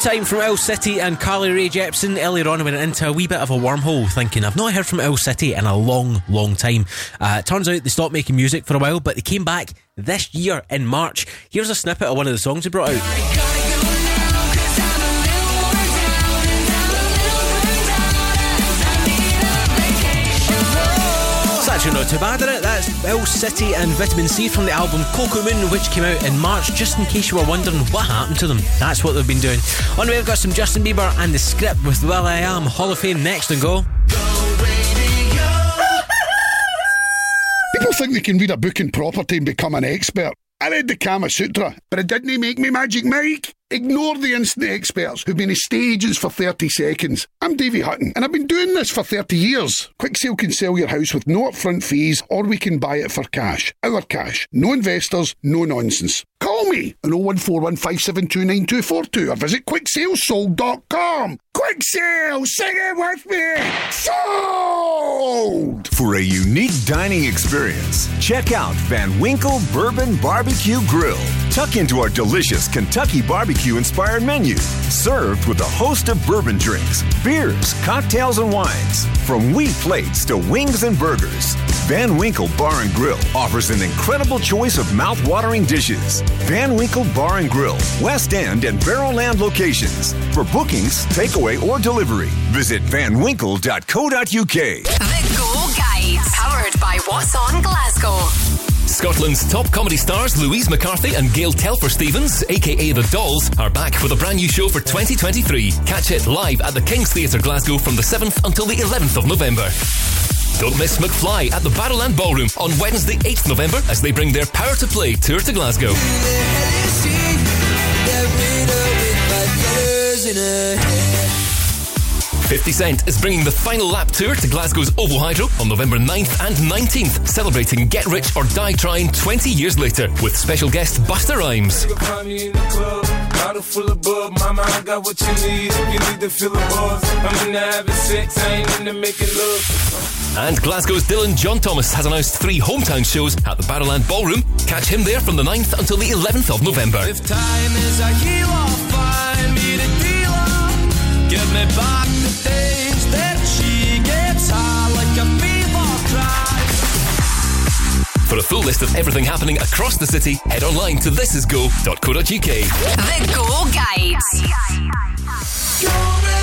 time from Owl City and Carly Rae Jepsen. Earlier on, I went into a wee bit of a wormhole thinking, I've not heard from Owl City in a long, long time. Uh, it turns out they stopped making music for a while, but they came back this year in March. Here's a snippet of one of the songs they brought out. original to it? that's Owl City and Vitamin C from the album Coco Moon, which came out in March, just in case you were wondering what happened to them. That's what they've been doing. On we've got some Justin Bieber and the script with will.i.am, Hall of Fame next and go. People think they can read a book in property and become an expert. I read the Kama Sutra, but it didn't make me Magic Mike. Ignore the instant experts who've been in stages for 30 seconds. I'm Davy Hutton, and I've been doing this for 30 years. Quicksale can sell your house with no upfront fees, or we can buy it for cash. Our cash. No investors, no nonsense. Call me on 01415729242 or visit quicksalesold.com. Quick Sale, sing it with me! Sold! For a unique dining experience, check out Van Winkle Bourbon Barbecue Grill. Tuck into our delicious Kentucky barbecue inspired menu, served with a host of bourbon drinks, beers, cocktails, and wines. From wheat plates to wings and burgers, Van Winkle Bar and Grill offers an incredible choice of mouth-watering dishes. Van Winkle Bar and Grill, West End and Barrowland locations. For bookings, takeaway, or delivery, visit vanwinkle.co.uk. The Go Guide, powered by What's Glasgow. Scotland's top comedy stars Louise McCarthy and Gail Telfer Stevens, aka The Dolls, are back with a brand new show for 2023. Catch it live at the King's Theatre Glasgow from the 7th until the 11th of November. Don't miss McFly at the Barrowland Ballroom on Wednesday, 8th November as they bring their Power to Play tour to Glasgow. 50 Cent is bringing the final lap tour to Glasgow's Ovo Hydro on November 9th and 19th, celebrating Get Rich or Die Trying 20 years later with special guest Busta Rhymes. Bottle full of bub, mama, I got what you need. If you need to feel the buzz, I'm into having sex, I ain't into making love. And Glasgow's Dylan John Thomas has announced three hometown shows at the Barrowland Ballroom. Catch him there from the 9th until the 11th of November. If time is a healer, find me the dealer. Give me back For a full list of everything happening across the city, head online to thisisgo.co.uk. The Go Guide. Yeah,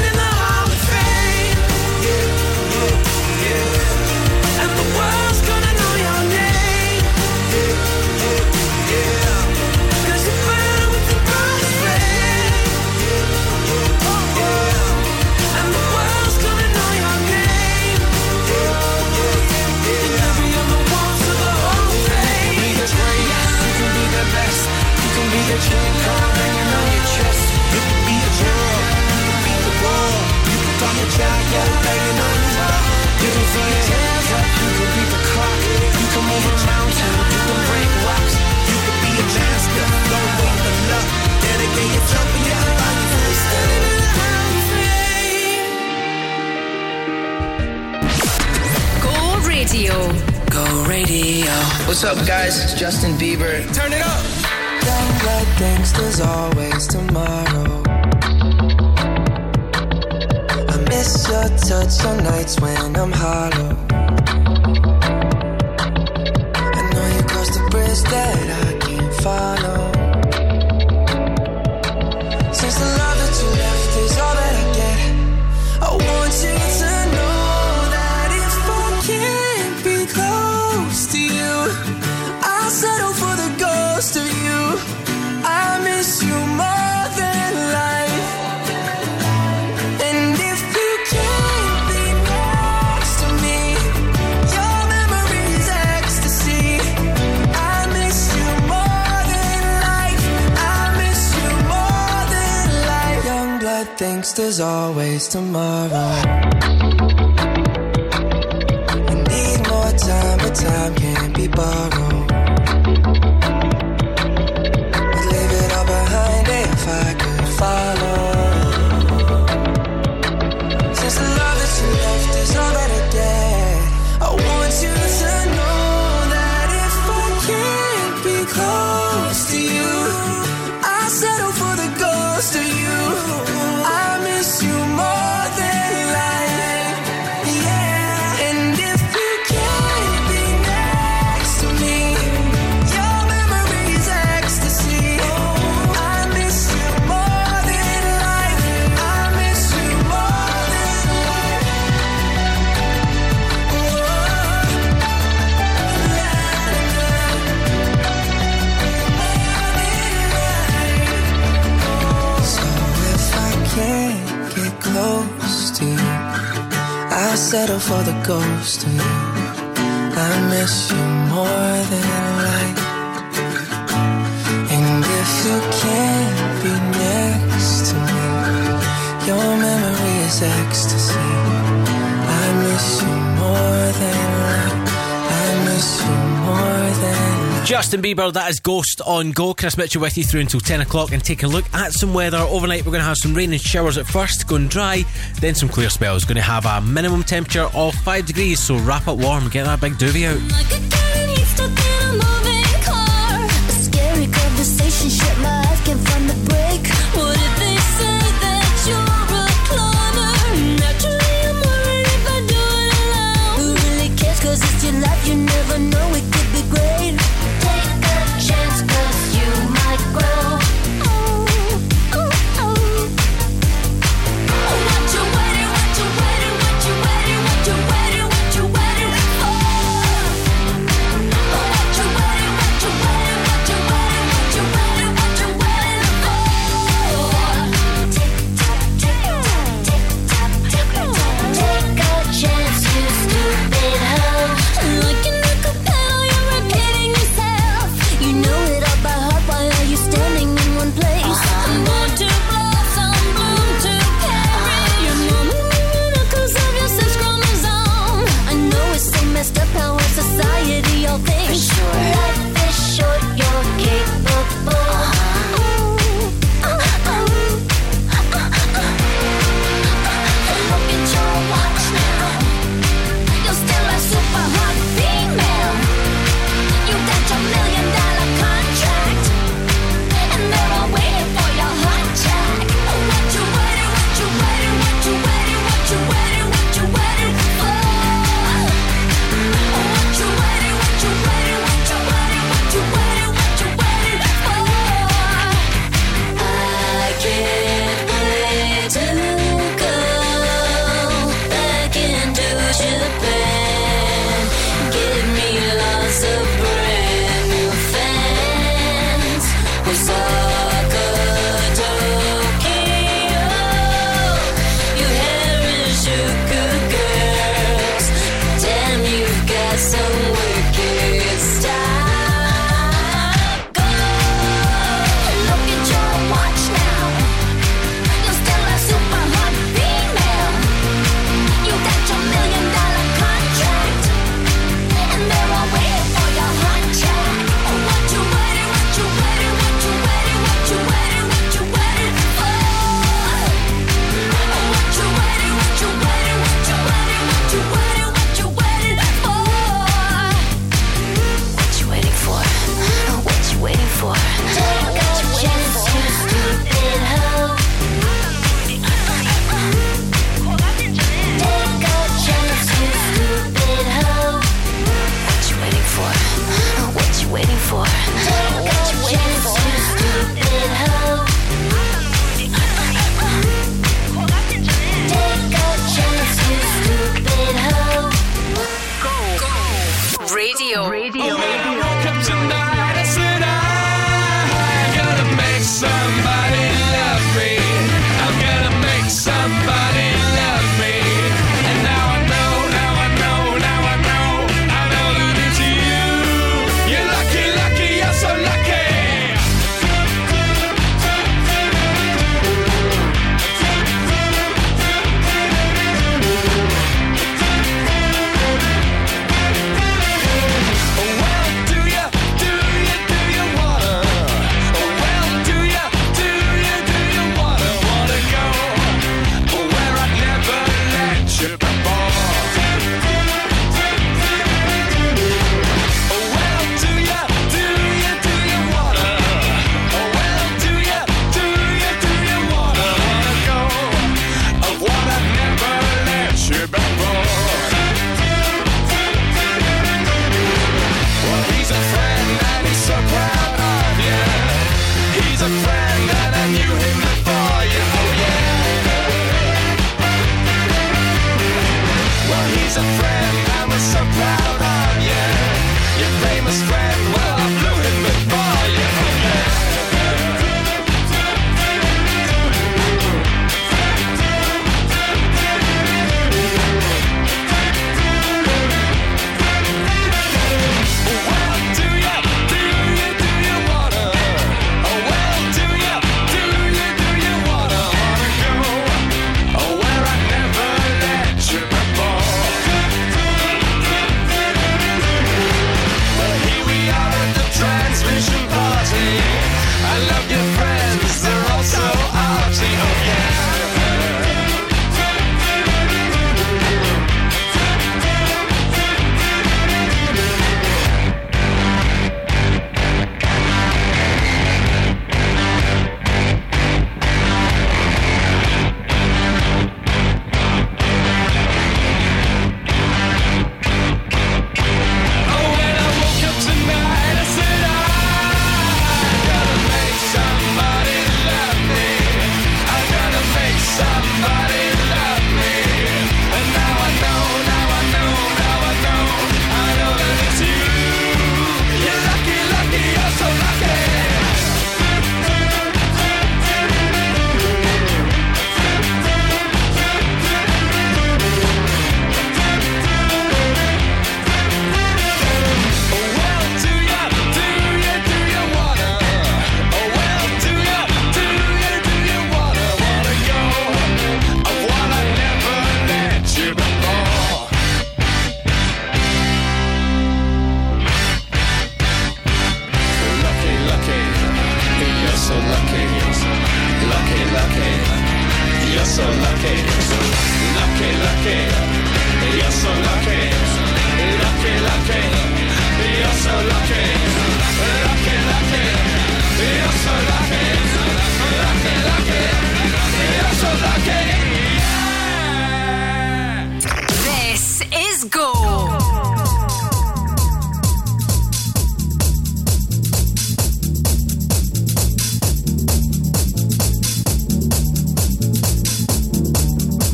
Justin Bieber Justin Bieber, that is Ghost on Go. Chris Mitchell with you through until 10 o'clock and take a look at some weather. Overnight, we're going to have some rain and showers at first, going dry, then some clear spells. Going to have a minimum temperature of 5 degrees, so wrap up warm, get that big duvet out.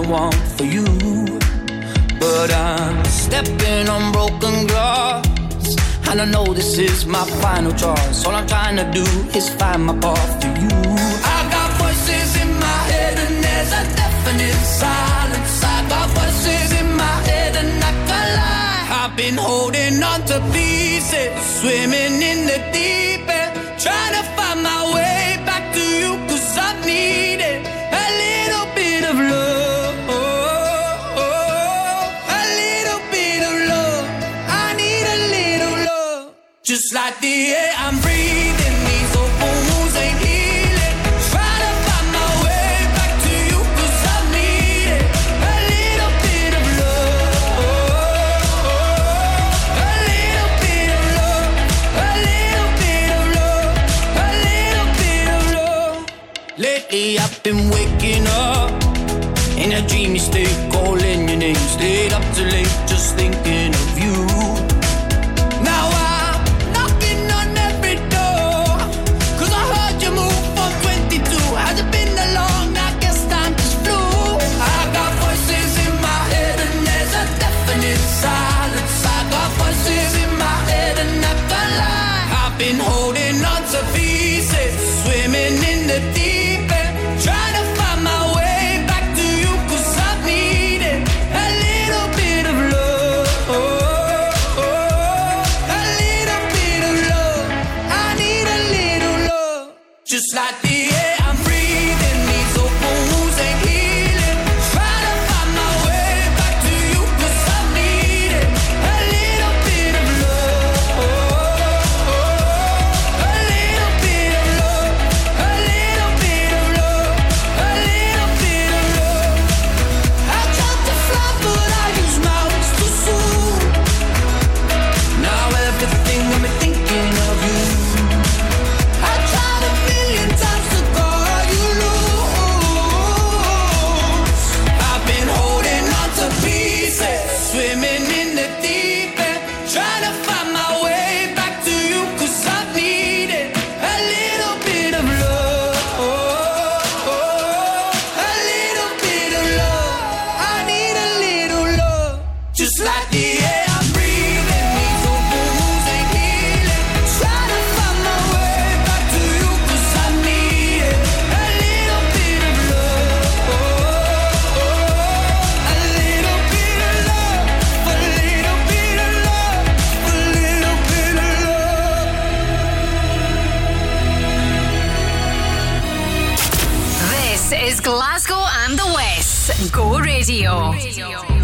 want for you. But I'm stepping on broken glass. And I know this is my final choice. All I'm trying to do is find my path to you. I got voices in my head, and there's a definite silence. I got voices in my head, and I can lie. I've been holding on to pieces, swimming in the the. I'm 안 녕.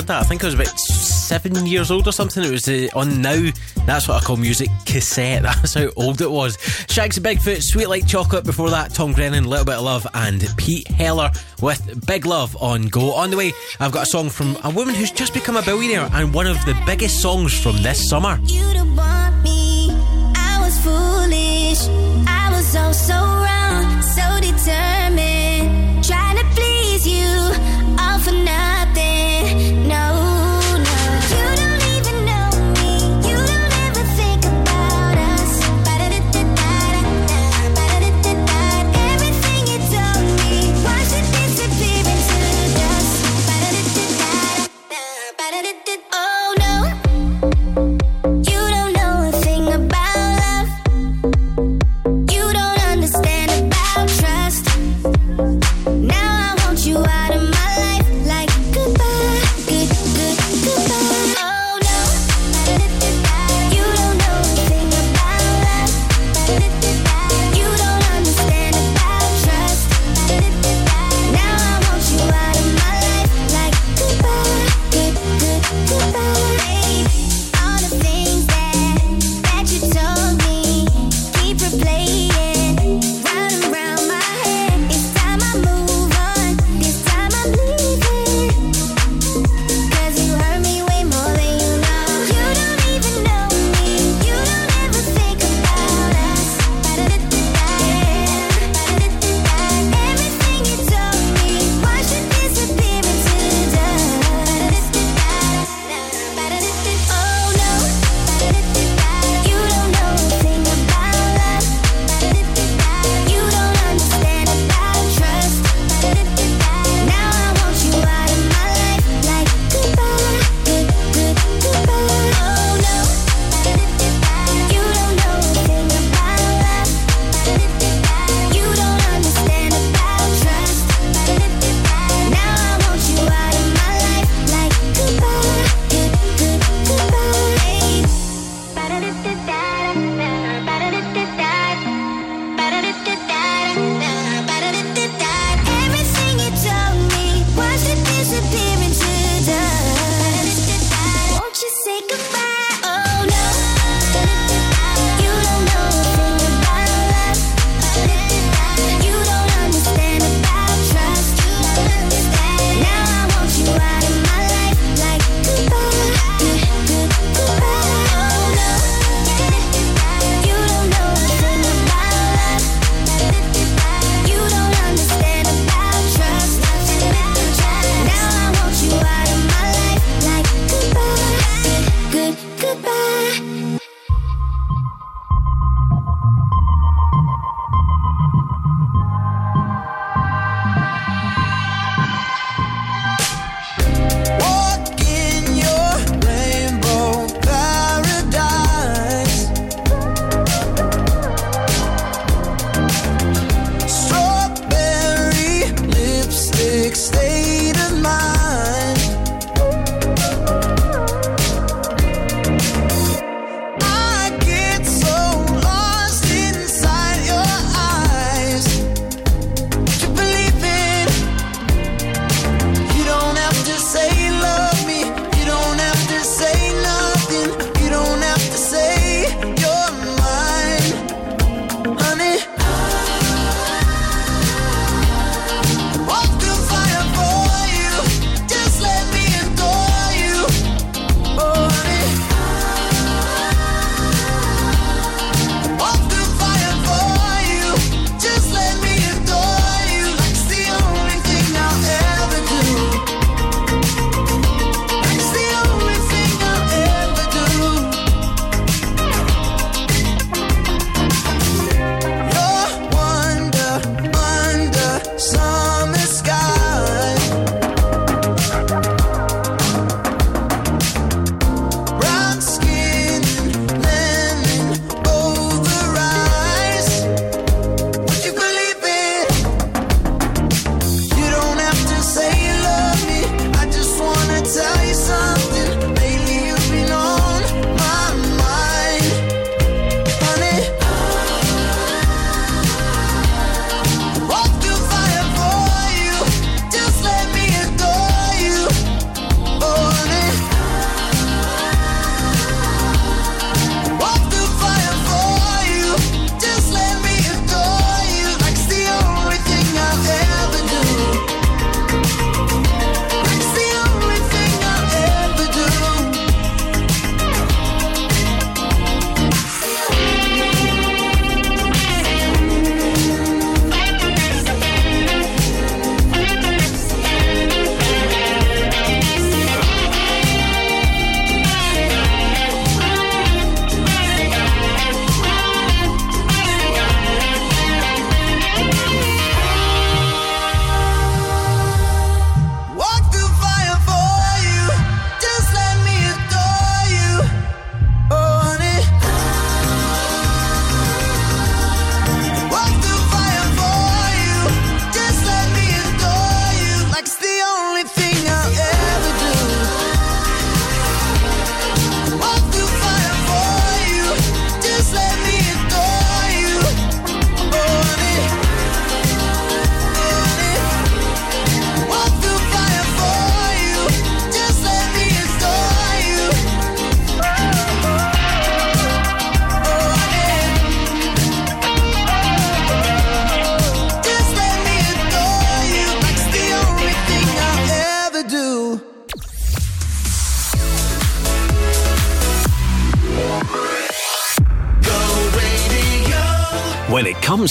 Heard that. I think I was about seven years old or something. It was uh, on now. That's what I call music cassette. That's how old it was. Shanks Bigfoot, Sweet Like Chocolate. Before that, Tom Grennan, Little Bit of Love, and Pete Heller with Big Love on Go. On the way, I've got a song from a woman who's just become a billionaire and one of the biggest songs from this summer. You want me. I was foolish. I was oh so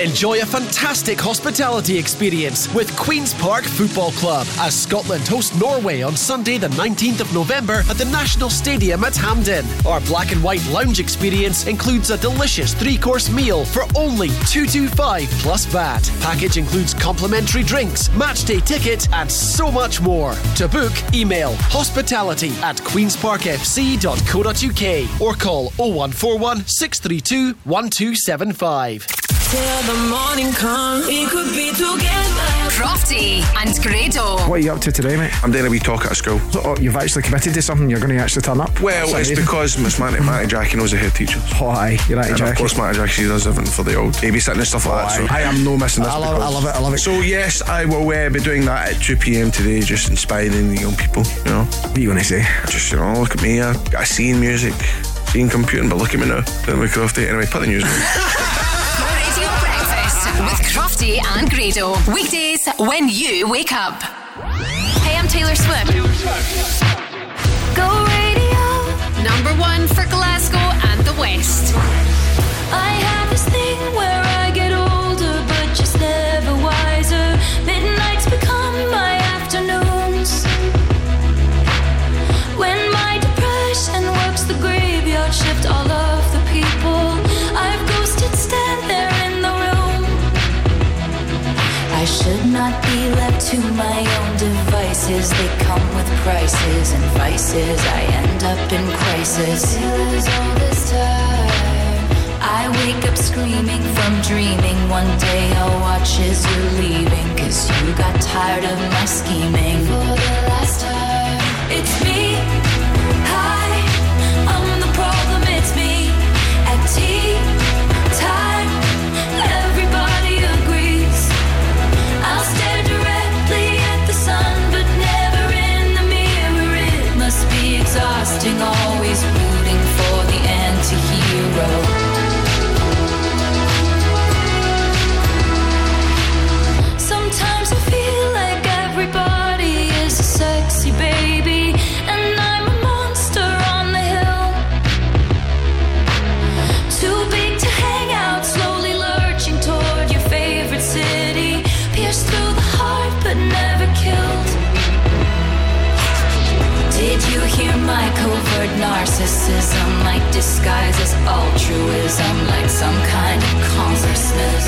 Enjoy a fantastic hospitality experience with Queen's Park Football Club as Scotland host Norway on Sunday, the 19th of November at the National Stadium at Hampden. Our black and white lounge experience includes a delicious three course meal for only 225 plus VAT. Package includes complimentary drinks, match day ticket, and so much more. To book, email hospitality at queensparkfc.co.uk or call 0141 632 1275. Till the morning comes, we could be together. Crofty and Grado. What are you up to today, mate? I'm doing a wee talk at school. Oh, you've actually committed to something. You're going to actually turn up. Well, That's it's amazing. because Miss Matty, Matty Jackie knows the head teacher. Oh, aye, you're right, and Jackie. of course, Matty Jackie does everything for the old babysitting and stuff like that. So. I am no missing this. I love it, I love it, I love it. So yes, I will uh, be doing that at 2 p.m. today, just inspiring the young people. You know, what are you going to say? Just you know, look at me. I got a scene music, scene computing, but look at me now. Doing my crafty. Anyway, put the news on. With and Grado. Weekdays when you wake up. Hey, I'm Taylor Swift. Go radio. Number one for Glasgow and the West. I have this thing where I get older, but just never wiser. Midnights become my afternoons. When my depression works the graveyard shift, all of not be left to my own devices. They come with prices and vices. I end up in crisis. Is all this time. I wake up screaming from dreaming. One day I'll watch as you're leaving. Cause you got tired of my scheming. For the last time, it's me. Hero. Narcissism? Like disguise as altruism, like some kind of consciousness.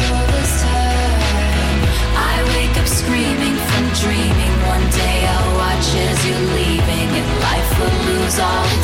I wake up screaming from dreaming. One day I'll watch as you're leaving, and life will lose all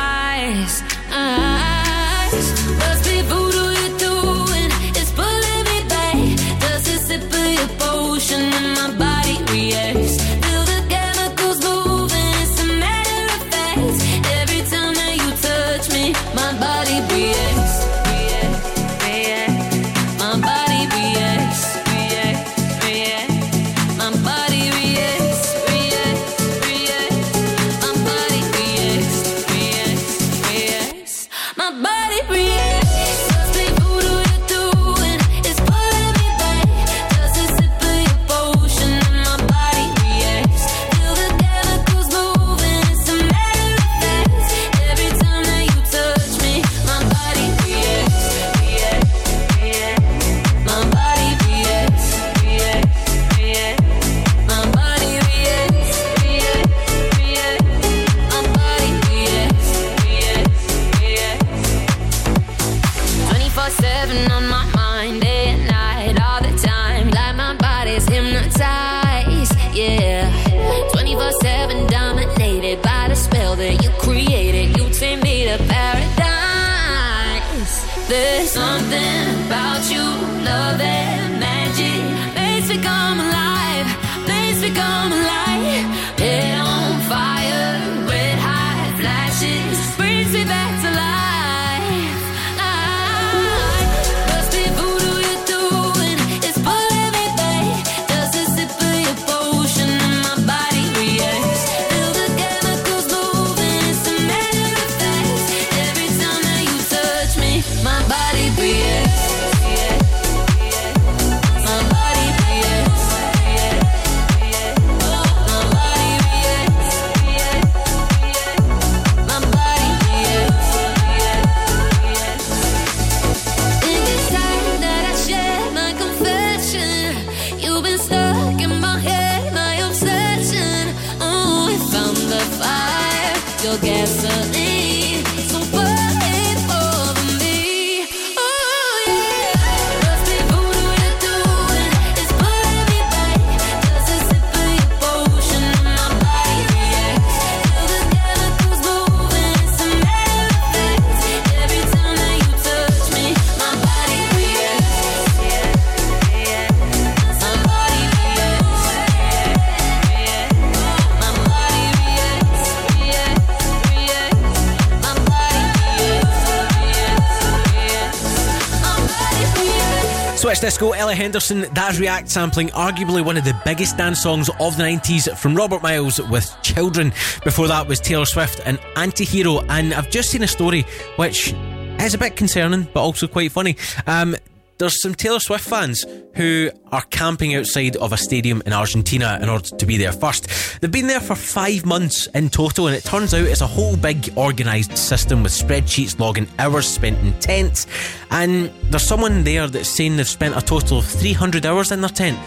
Disco, Ella Henderson, that's React sampling arguably one of the biggest dance songs of the 90s from Robert Miles with Children. Before that was Taylor Swift and Anti-Hero, and I've just seen a story which is a bit concerning but also quite funny. Um, there's some Taylor Swift fans who are camping outside of a stadium in Argentina in order to be there first. They've been there for five months in total, and it turns out it's a whole big organised system with spreadsheets logging hours spent in tents. And there's someone there that's saying they've spent a total of 300 hours in their tent.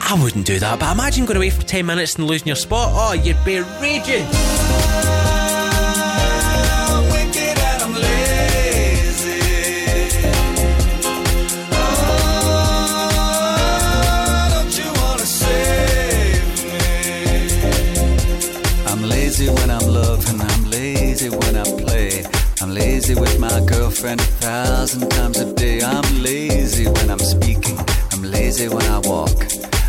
I wouldn't do that, but imagine going away for 10 minutes and losing your spot. Oh, you'd be raging. I'm lazy with my girlfriend a thousand times a day. I'm lazy when I'm speaking, I'm lazy when I walk.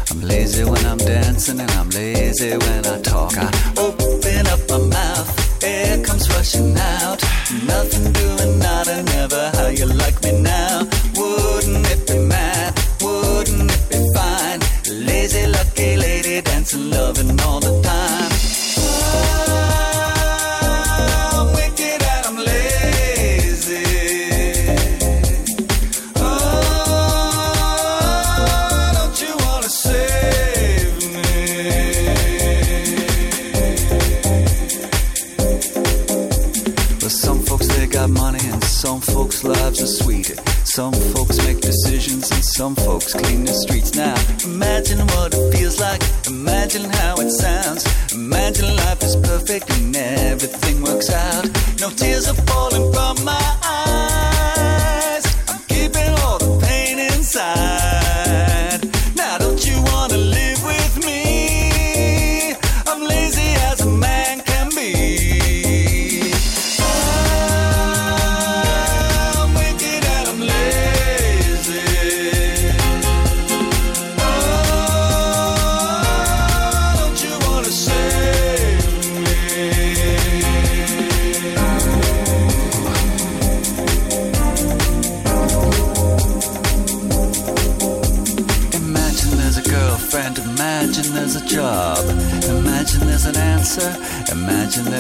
I'm lazy when I'm dancing and I'm lazy when I talk. I open up my mouth, air comes rushing out. Nothing doing, nada, never. How you like me now? Wouldn't it be mad? Wouldn't it be fine? Lazy, lucky lady, dancing, loving all the time. Are sweet. Some folks make decisions and some folks clean the streets. Now, imagine what it feels like. Imagine how it sounds. Imagine life is perfect and everything works out. No tears are falling from my eyes.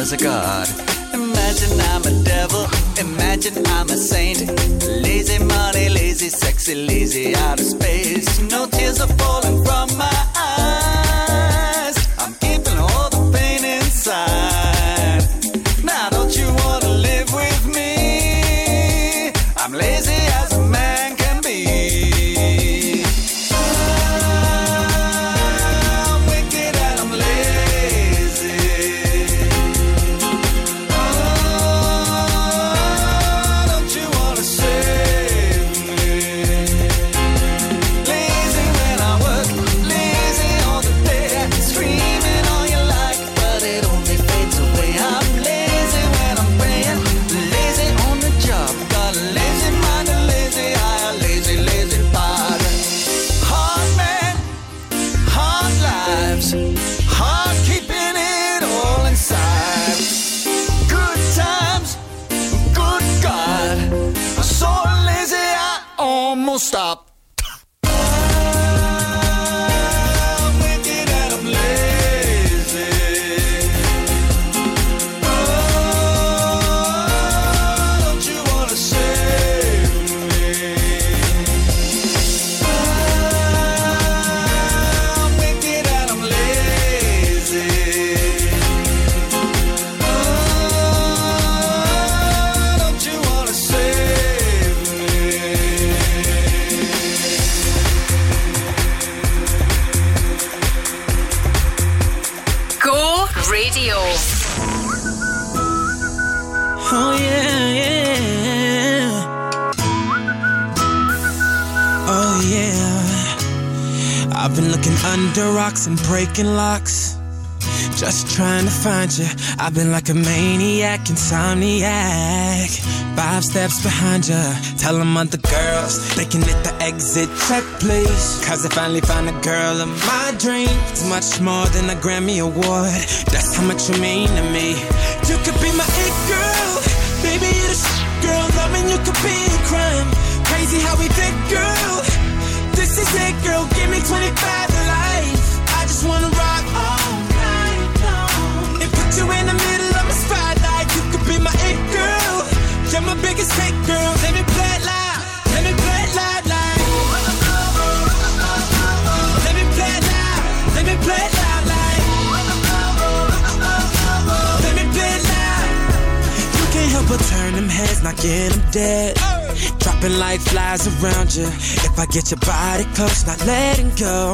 There's a God. Imagine I'm a devil. Imagine I'm a saint. Lazy money, lazy, sexy, lazy out of space. No tears are falling from my under rocks and breaking locks. Just trying to find you. I've been like a maniac, insomniac. Five steps behind you. Tell them other girls they can hit the exit check, please. Cause I finally found a girl of my dreams. It's much more than a Grammy Award. That's how much you mean to me. You could be my it girl. Baby, you're the shit, girl. Loving you could be a crime. Crazy how we fit, girl. This is it, girl. Give me 25 to life. I just wanna rock all night long. And put you in the middle of my spotlight. You could be my it girl. You're my biggest hit, girl. Let me play it loud. Let me play it loud, like. Let me play it loud. Let me play it loud, like. Let me play it loud. You can't help but turn them heads, not get them dead. Dropping like flies around you. If I get your body close, not letting go.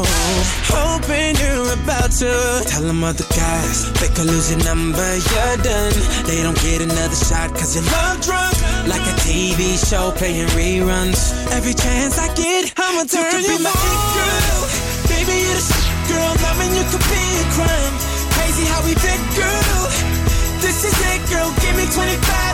Hoping you're about to tell them other guys. They could lose your number, you're done. They don't get another shot cause you're love drunk. Like a TV show playing reruns. Every chance I get, I'ma turn you, be my it girl. Baby, you're the shit, girl. Loving you could be a crime. Crazy how we fit, girl. This is it, girl. Give me 25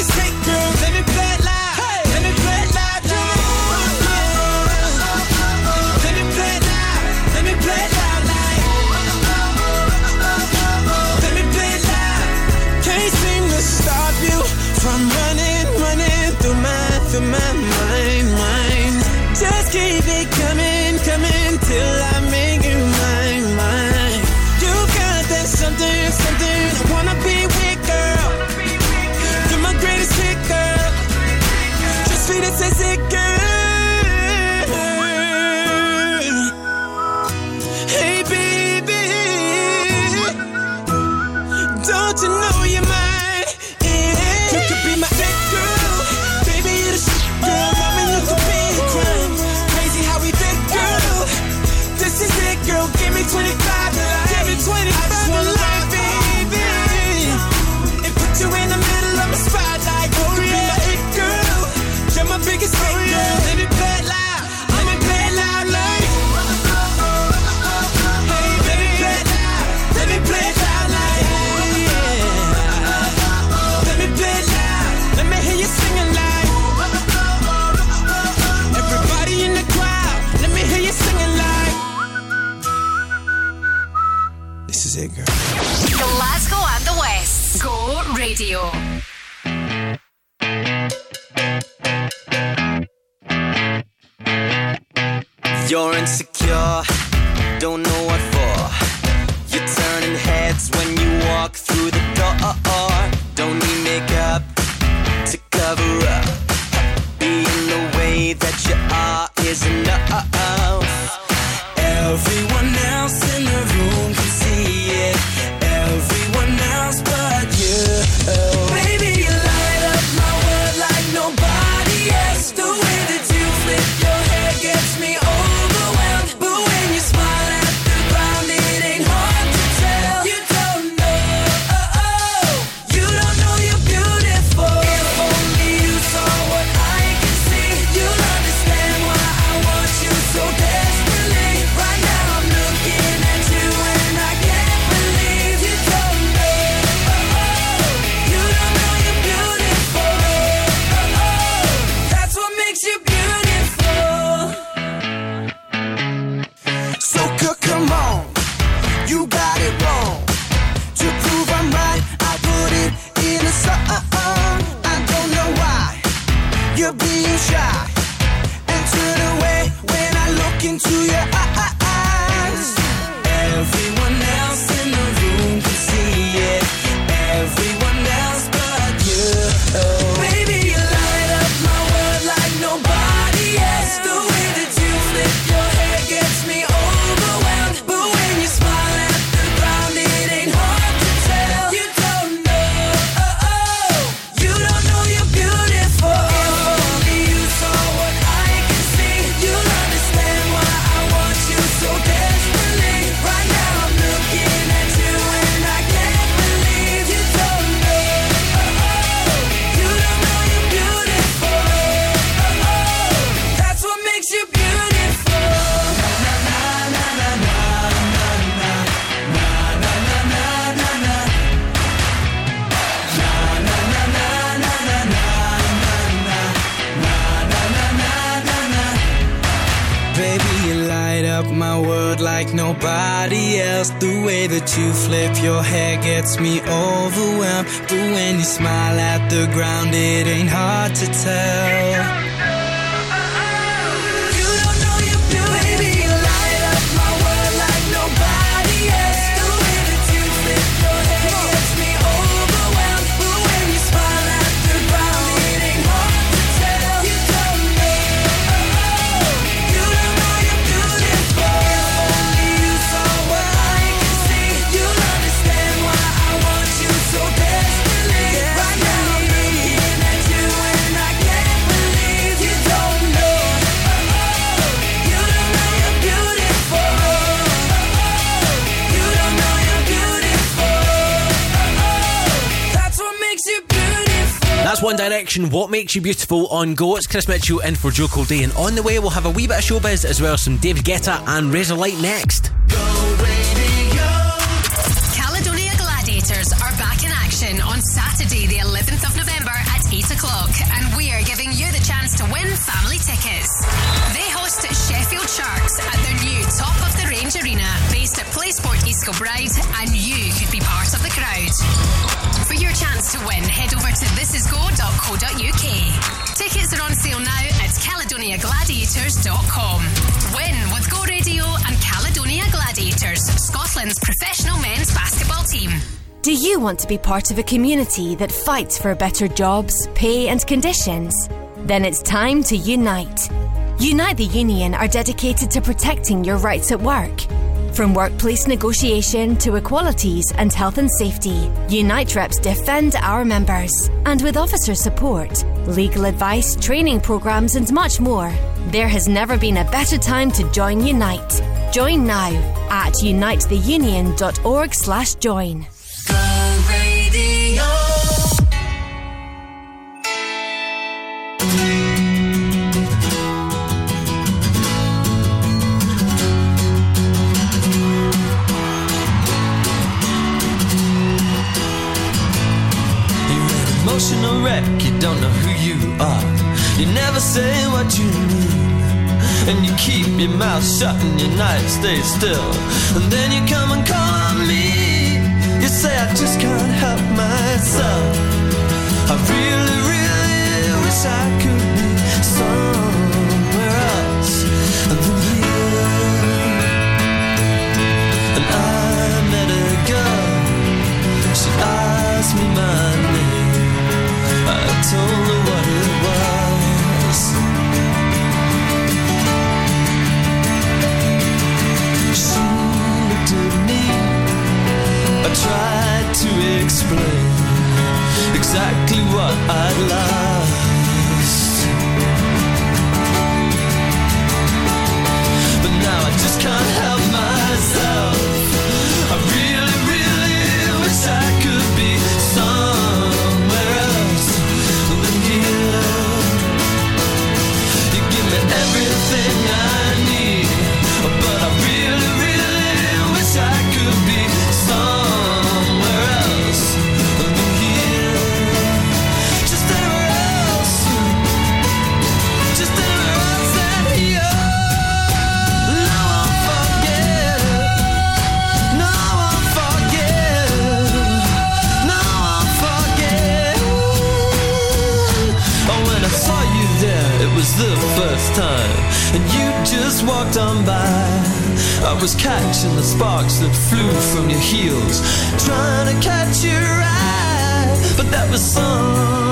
You're my That's One Direction. What makes you beautiful on Go? It's Chris Mitchell in for Joe Day, and on the way we'll have a wee bit of showbiz as well as some David Guetta and Razorlight next. Go Radio. Caledonia Gladiators are back in action on Saturday, the 11th of November at 8 o'clock, and we are giving you the chance to win family tickets. They host Sheffield Sharks at their new top of the range arena based at PlaySport East Kilbride, and to win, head over to thisisgo.co.uk. Tickets are on sale now at caledoniagladiators.com. Win with Go Radio and Caledonia Gladiators, Scotland's professional men's basketball team. Do you want to be part of a community that fights for better jobs, pay, and conditions? Then it's time to unite. Unite the Union are dedicated to protecting your rights at work. From workplace negotiation to equalities and health and safety, Unite reps defend our members. And with officer support, legal advice, training programs, and much more, there has never been a better time to join Unite. Join now at unitetheunion.org/join. wreck, you don't know who you are. You never say what you mean. And you keep your mouth shut and your night stays still. And then you come and call on me. You say I just can't help myself. I really, really wish I could explain exactly what I'd like. Was the first time, and you just walked on by. I was catching the sparks that flew from your heels, trying to catch your eye, but that was somewhere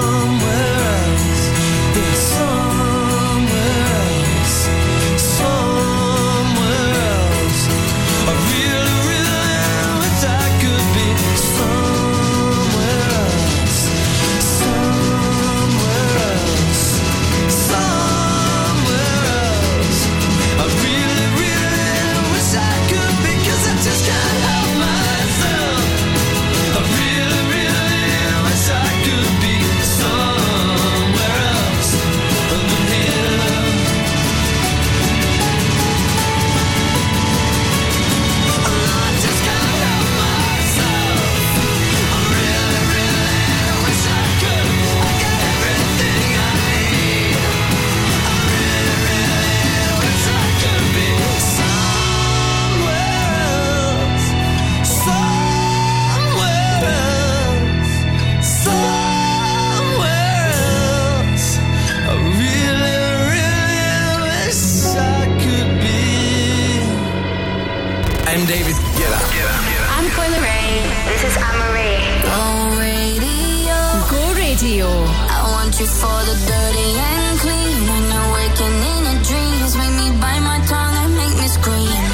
This is Anne-Marie. Go radio. Go Radio. I want you for the dirty and clean. When you're waking in your dreams, make me bite my tongue and make me scream.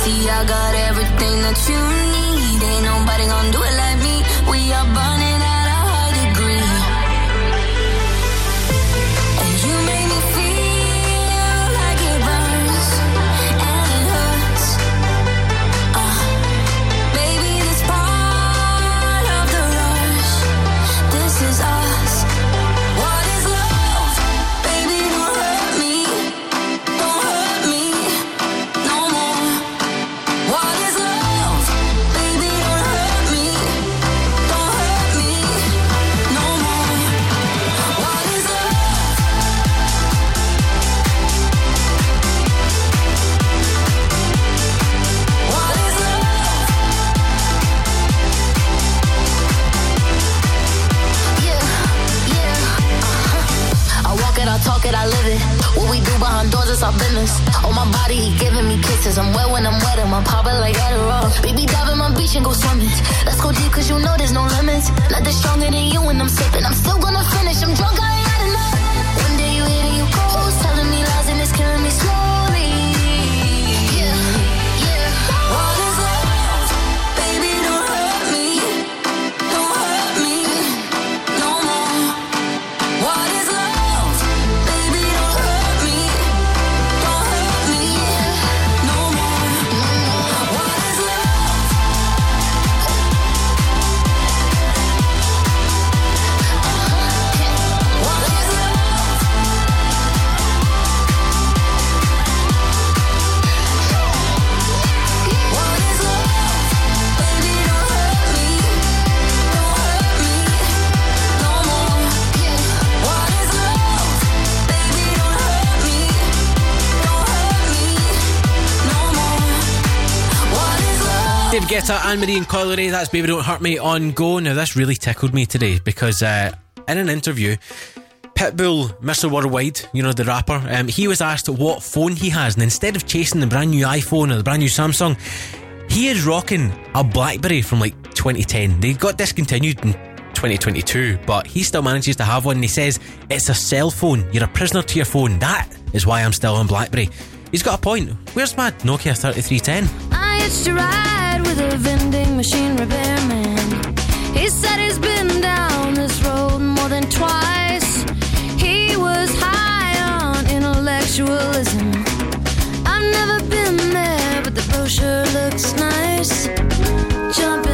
See, I got everything that you need. Ain't nobody gonna do it like is our business. On my body, he giving me kisses. I'm wet when I'm wet, and I'm popping like Adderall. Baby, dive in my beach and go swimming. Let's go deep, cause you know there's no limits. Nothing stronger than you when I'm sipping. I'm still gonna finish. I'm drunk, I ain't had enough. One day you hit and you go, telling me lies and it's killing me slowly. Guetta, Anne Marie and Coi Leray, that's Baby Don't Hurt Me on Go. Now, this really tickled me today because uh, in an interview, Pitbull, Mr. Worldwide, you know, the rapper, um, he was asked what phone he has, and instead of chasing the brand new iPhone or the brand new Samsung, he is rocking a Blackberry from like 2010. They got discontinued in 2022, but he still manages to have one. And he says, It's a cell phone. You're a prisoner to your phone. That is why I'm still on Blackberry. He's got a point. Where's my Nokia 3310? Hitched a ride with a vending machine repairman. He said he's been down this road more than twice. He was high on intellectualism. I've never been there, but the brochure looks nice. Jump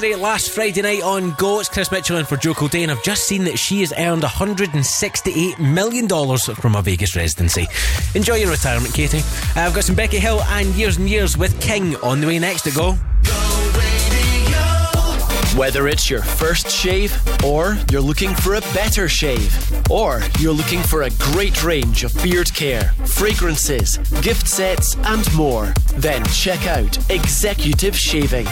Perry last Friday night on Go. It's Chris Mitchell and for Joe Day, and I've just seen that she has earned $168 million from a Vegas residency. Enjoy your retirement, Katie. Uh, I've got some Becky Hill and Years and Years with King on the way next to Go. Whether it's your first shave, or you're looking for a better shave, or you're looking for a great range of beard care, fragrances, gift sets, and more, then check out Executive Shaving.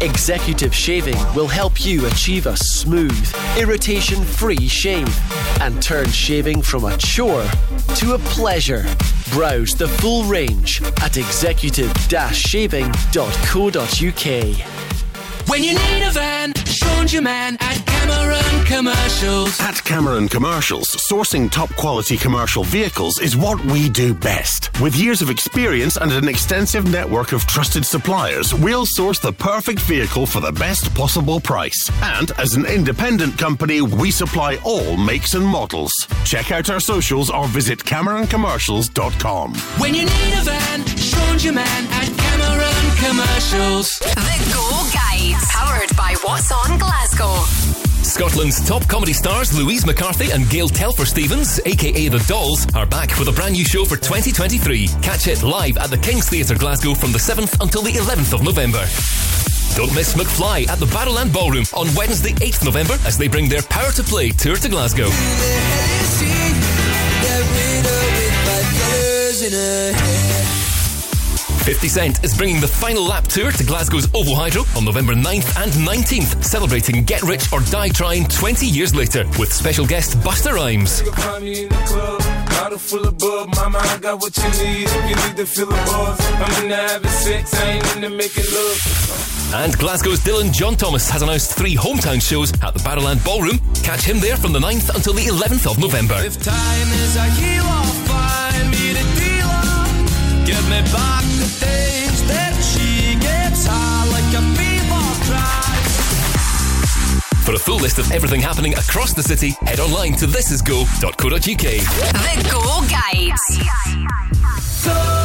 Executive Shaving will help you achieve a smooth, irritation free shave and turn shaving from a chore to a pleasure. Browse the full range at executive shaving.co.uk. When you need a van, Sean's your man at Cameron Commercials. At Cameron Commercials, sourcing top quality commercial vehicles is what we do best. With years of experience and an extensive network of trusted suppliers, we'll source the perfect vehicle for the best possible price. And as an independent company, we supply all makes and models. Check out our socials or visit CameronCommercials.com. When you need a van, Sean's your man at Cameron Commercials. The Go Guide, powered by What's On Glasgow. Scotland's top comedy stars Louise McCarthy and Gail Telfer Stevens, aka The Dolls, are back with a brand new show for 2023. Catch it live at the King's Theatre Glasgow from the 7th until the 11th of November. Don't miss McFly at the Barrowland Ballroom on Wednesday, 8th November as they bring their Power to Play tour to Glasgow. Fifty Cent is bringing the final lap tour to Glasgow's OVO Hydro on November 9th and 19th, celebrating Get Rich or Die Trying 20 years later with special guest Busta Rhymes. Bottle full of bub, mama, I got what you need. If you need to feel the buzz, I'm into having sex, I ain't into making love. And Glasgow's Dylan John Thomas has announced three hometown shows at the Barrowland Ballroom. Catch him there from the 9th until the 11th of November. If time is a healer, find me the dealer. Me back For a full list of everything happening across the city, head online to thisisgo.co.uk. The Go Guide. I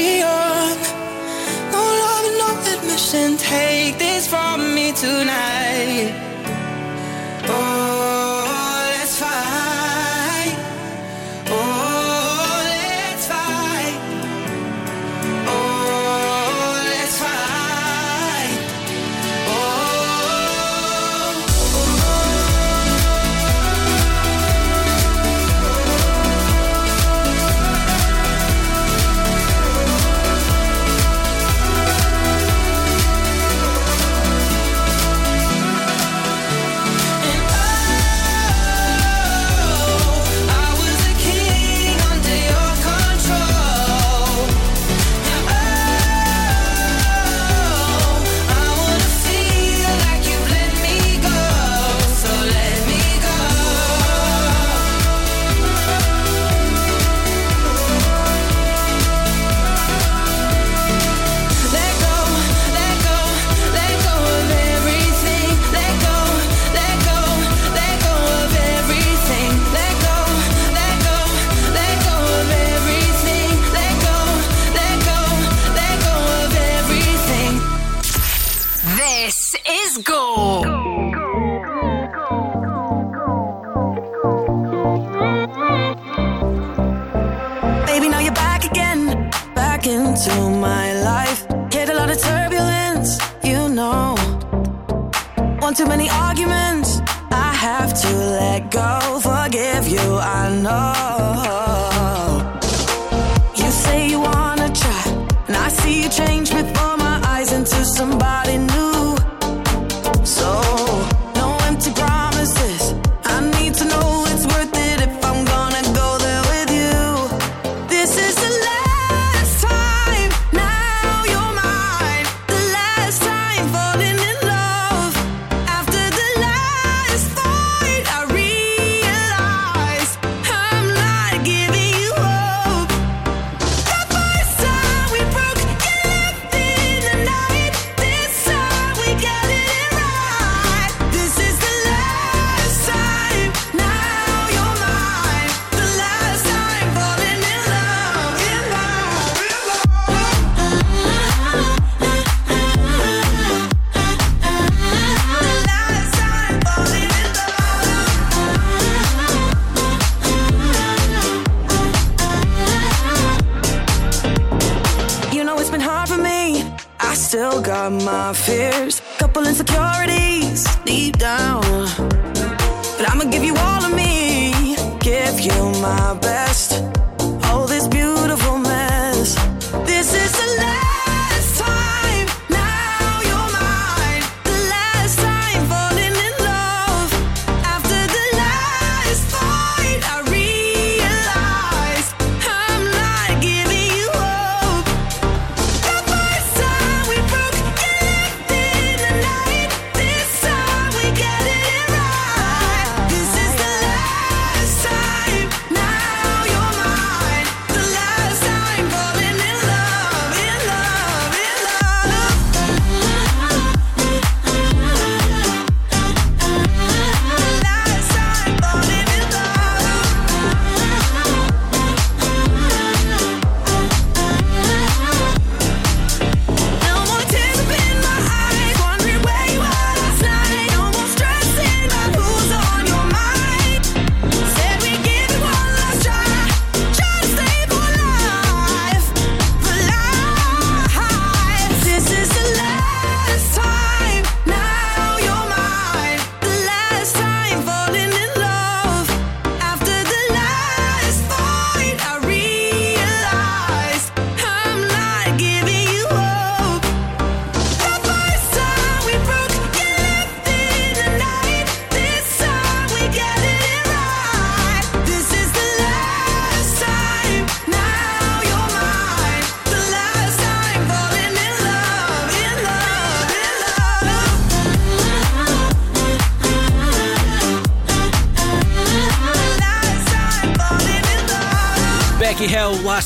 carry on. No love no admission. Take this from me tonight.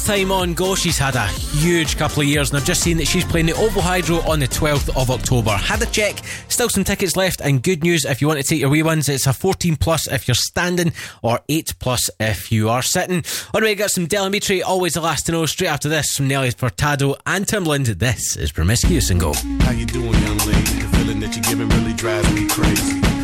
Time on Go, she's had a huge couple of years, and I've just seen that she's playing the OVO Hydro on the 12th of October. Had a check, still some tickets left, and good news if you want to take your wee ones, it's a 14 plus if you're standing, or 8 plus if you are sitting. On way, got some Del Amitri, always the last to know. Straight after this, from Nelly Furtado and Timbaland, this is Promiscuous and Go. How you doing, young lady? The feeling that you're giving really drives me crazy.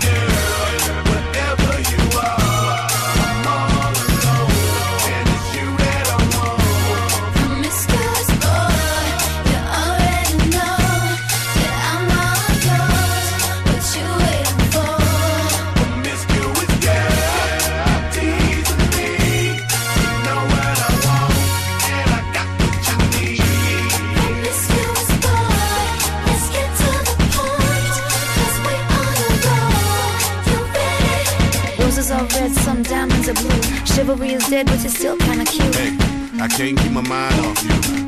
Promiscuous some diamonds are blue. Chivalry is dead, but you're still kinda cute. Hey, I can't keep my mind off you.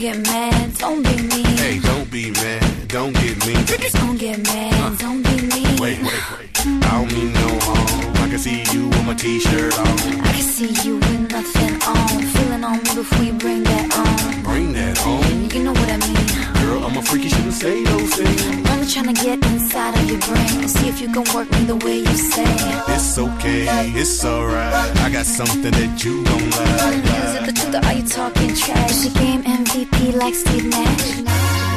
Get mad, don't be mean. Hey, don't be mad, don't get me. Don't get mad, don't be mean. Wait, wait, wait. I don't mean no harm. I can see you with my t-shirt on. I can see you with nothing on. Feeling on me before you bring that on. Bring that on. You know what I mean. Girl, I'm a freaky, shouldn't say those things. Trying to get inside of your brain and see if you can work me the way you say. It's okay, it's alright. I got something that you don't like. Is it the truth or are you talking trash? Your game MVP like Steve Nash?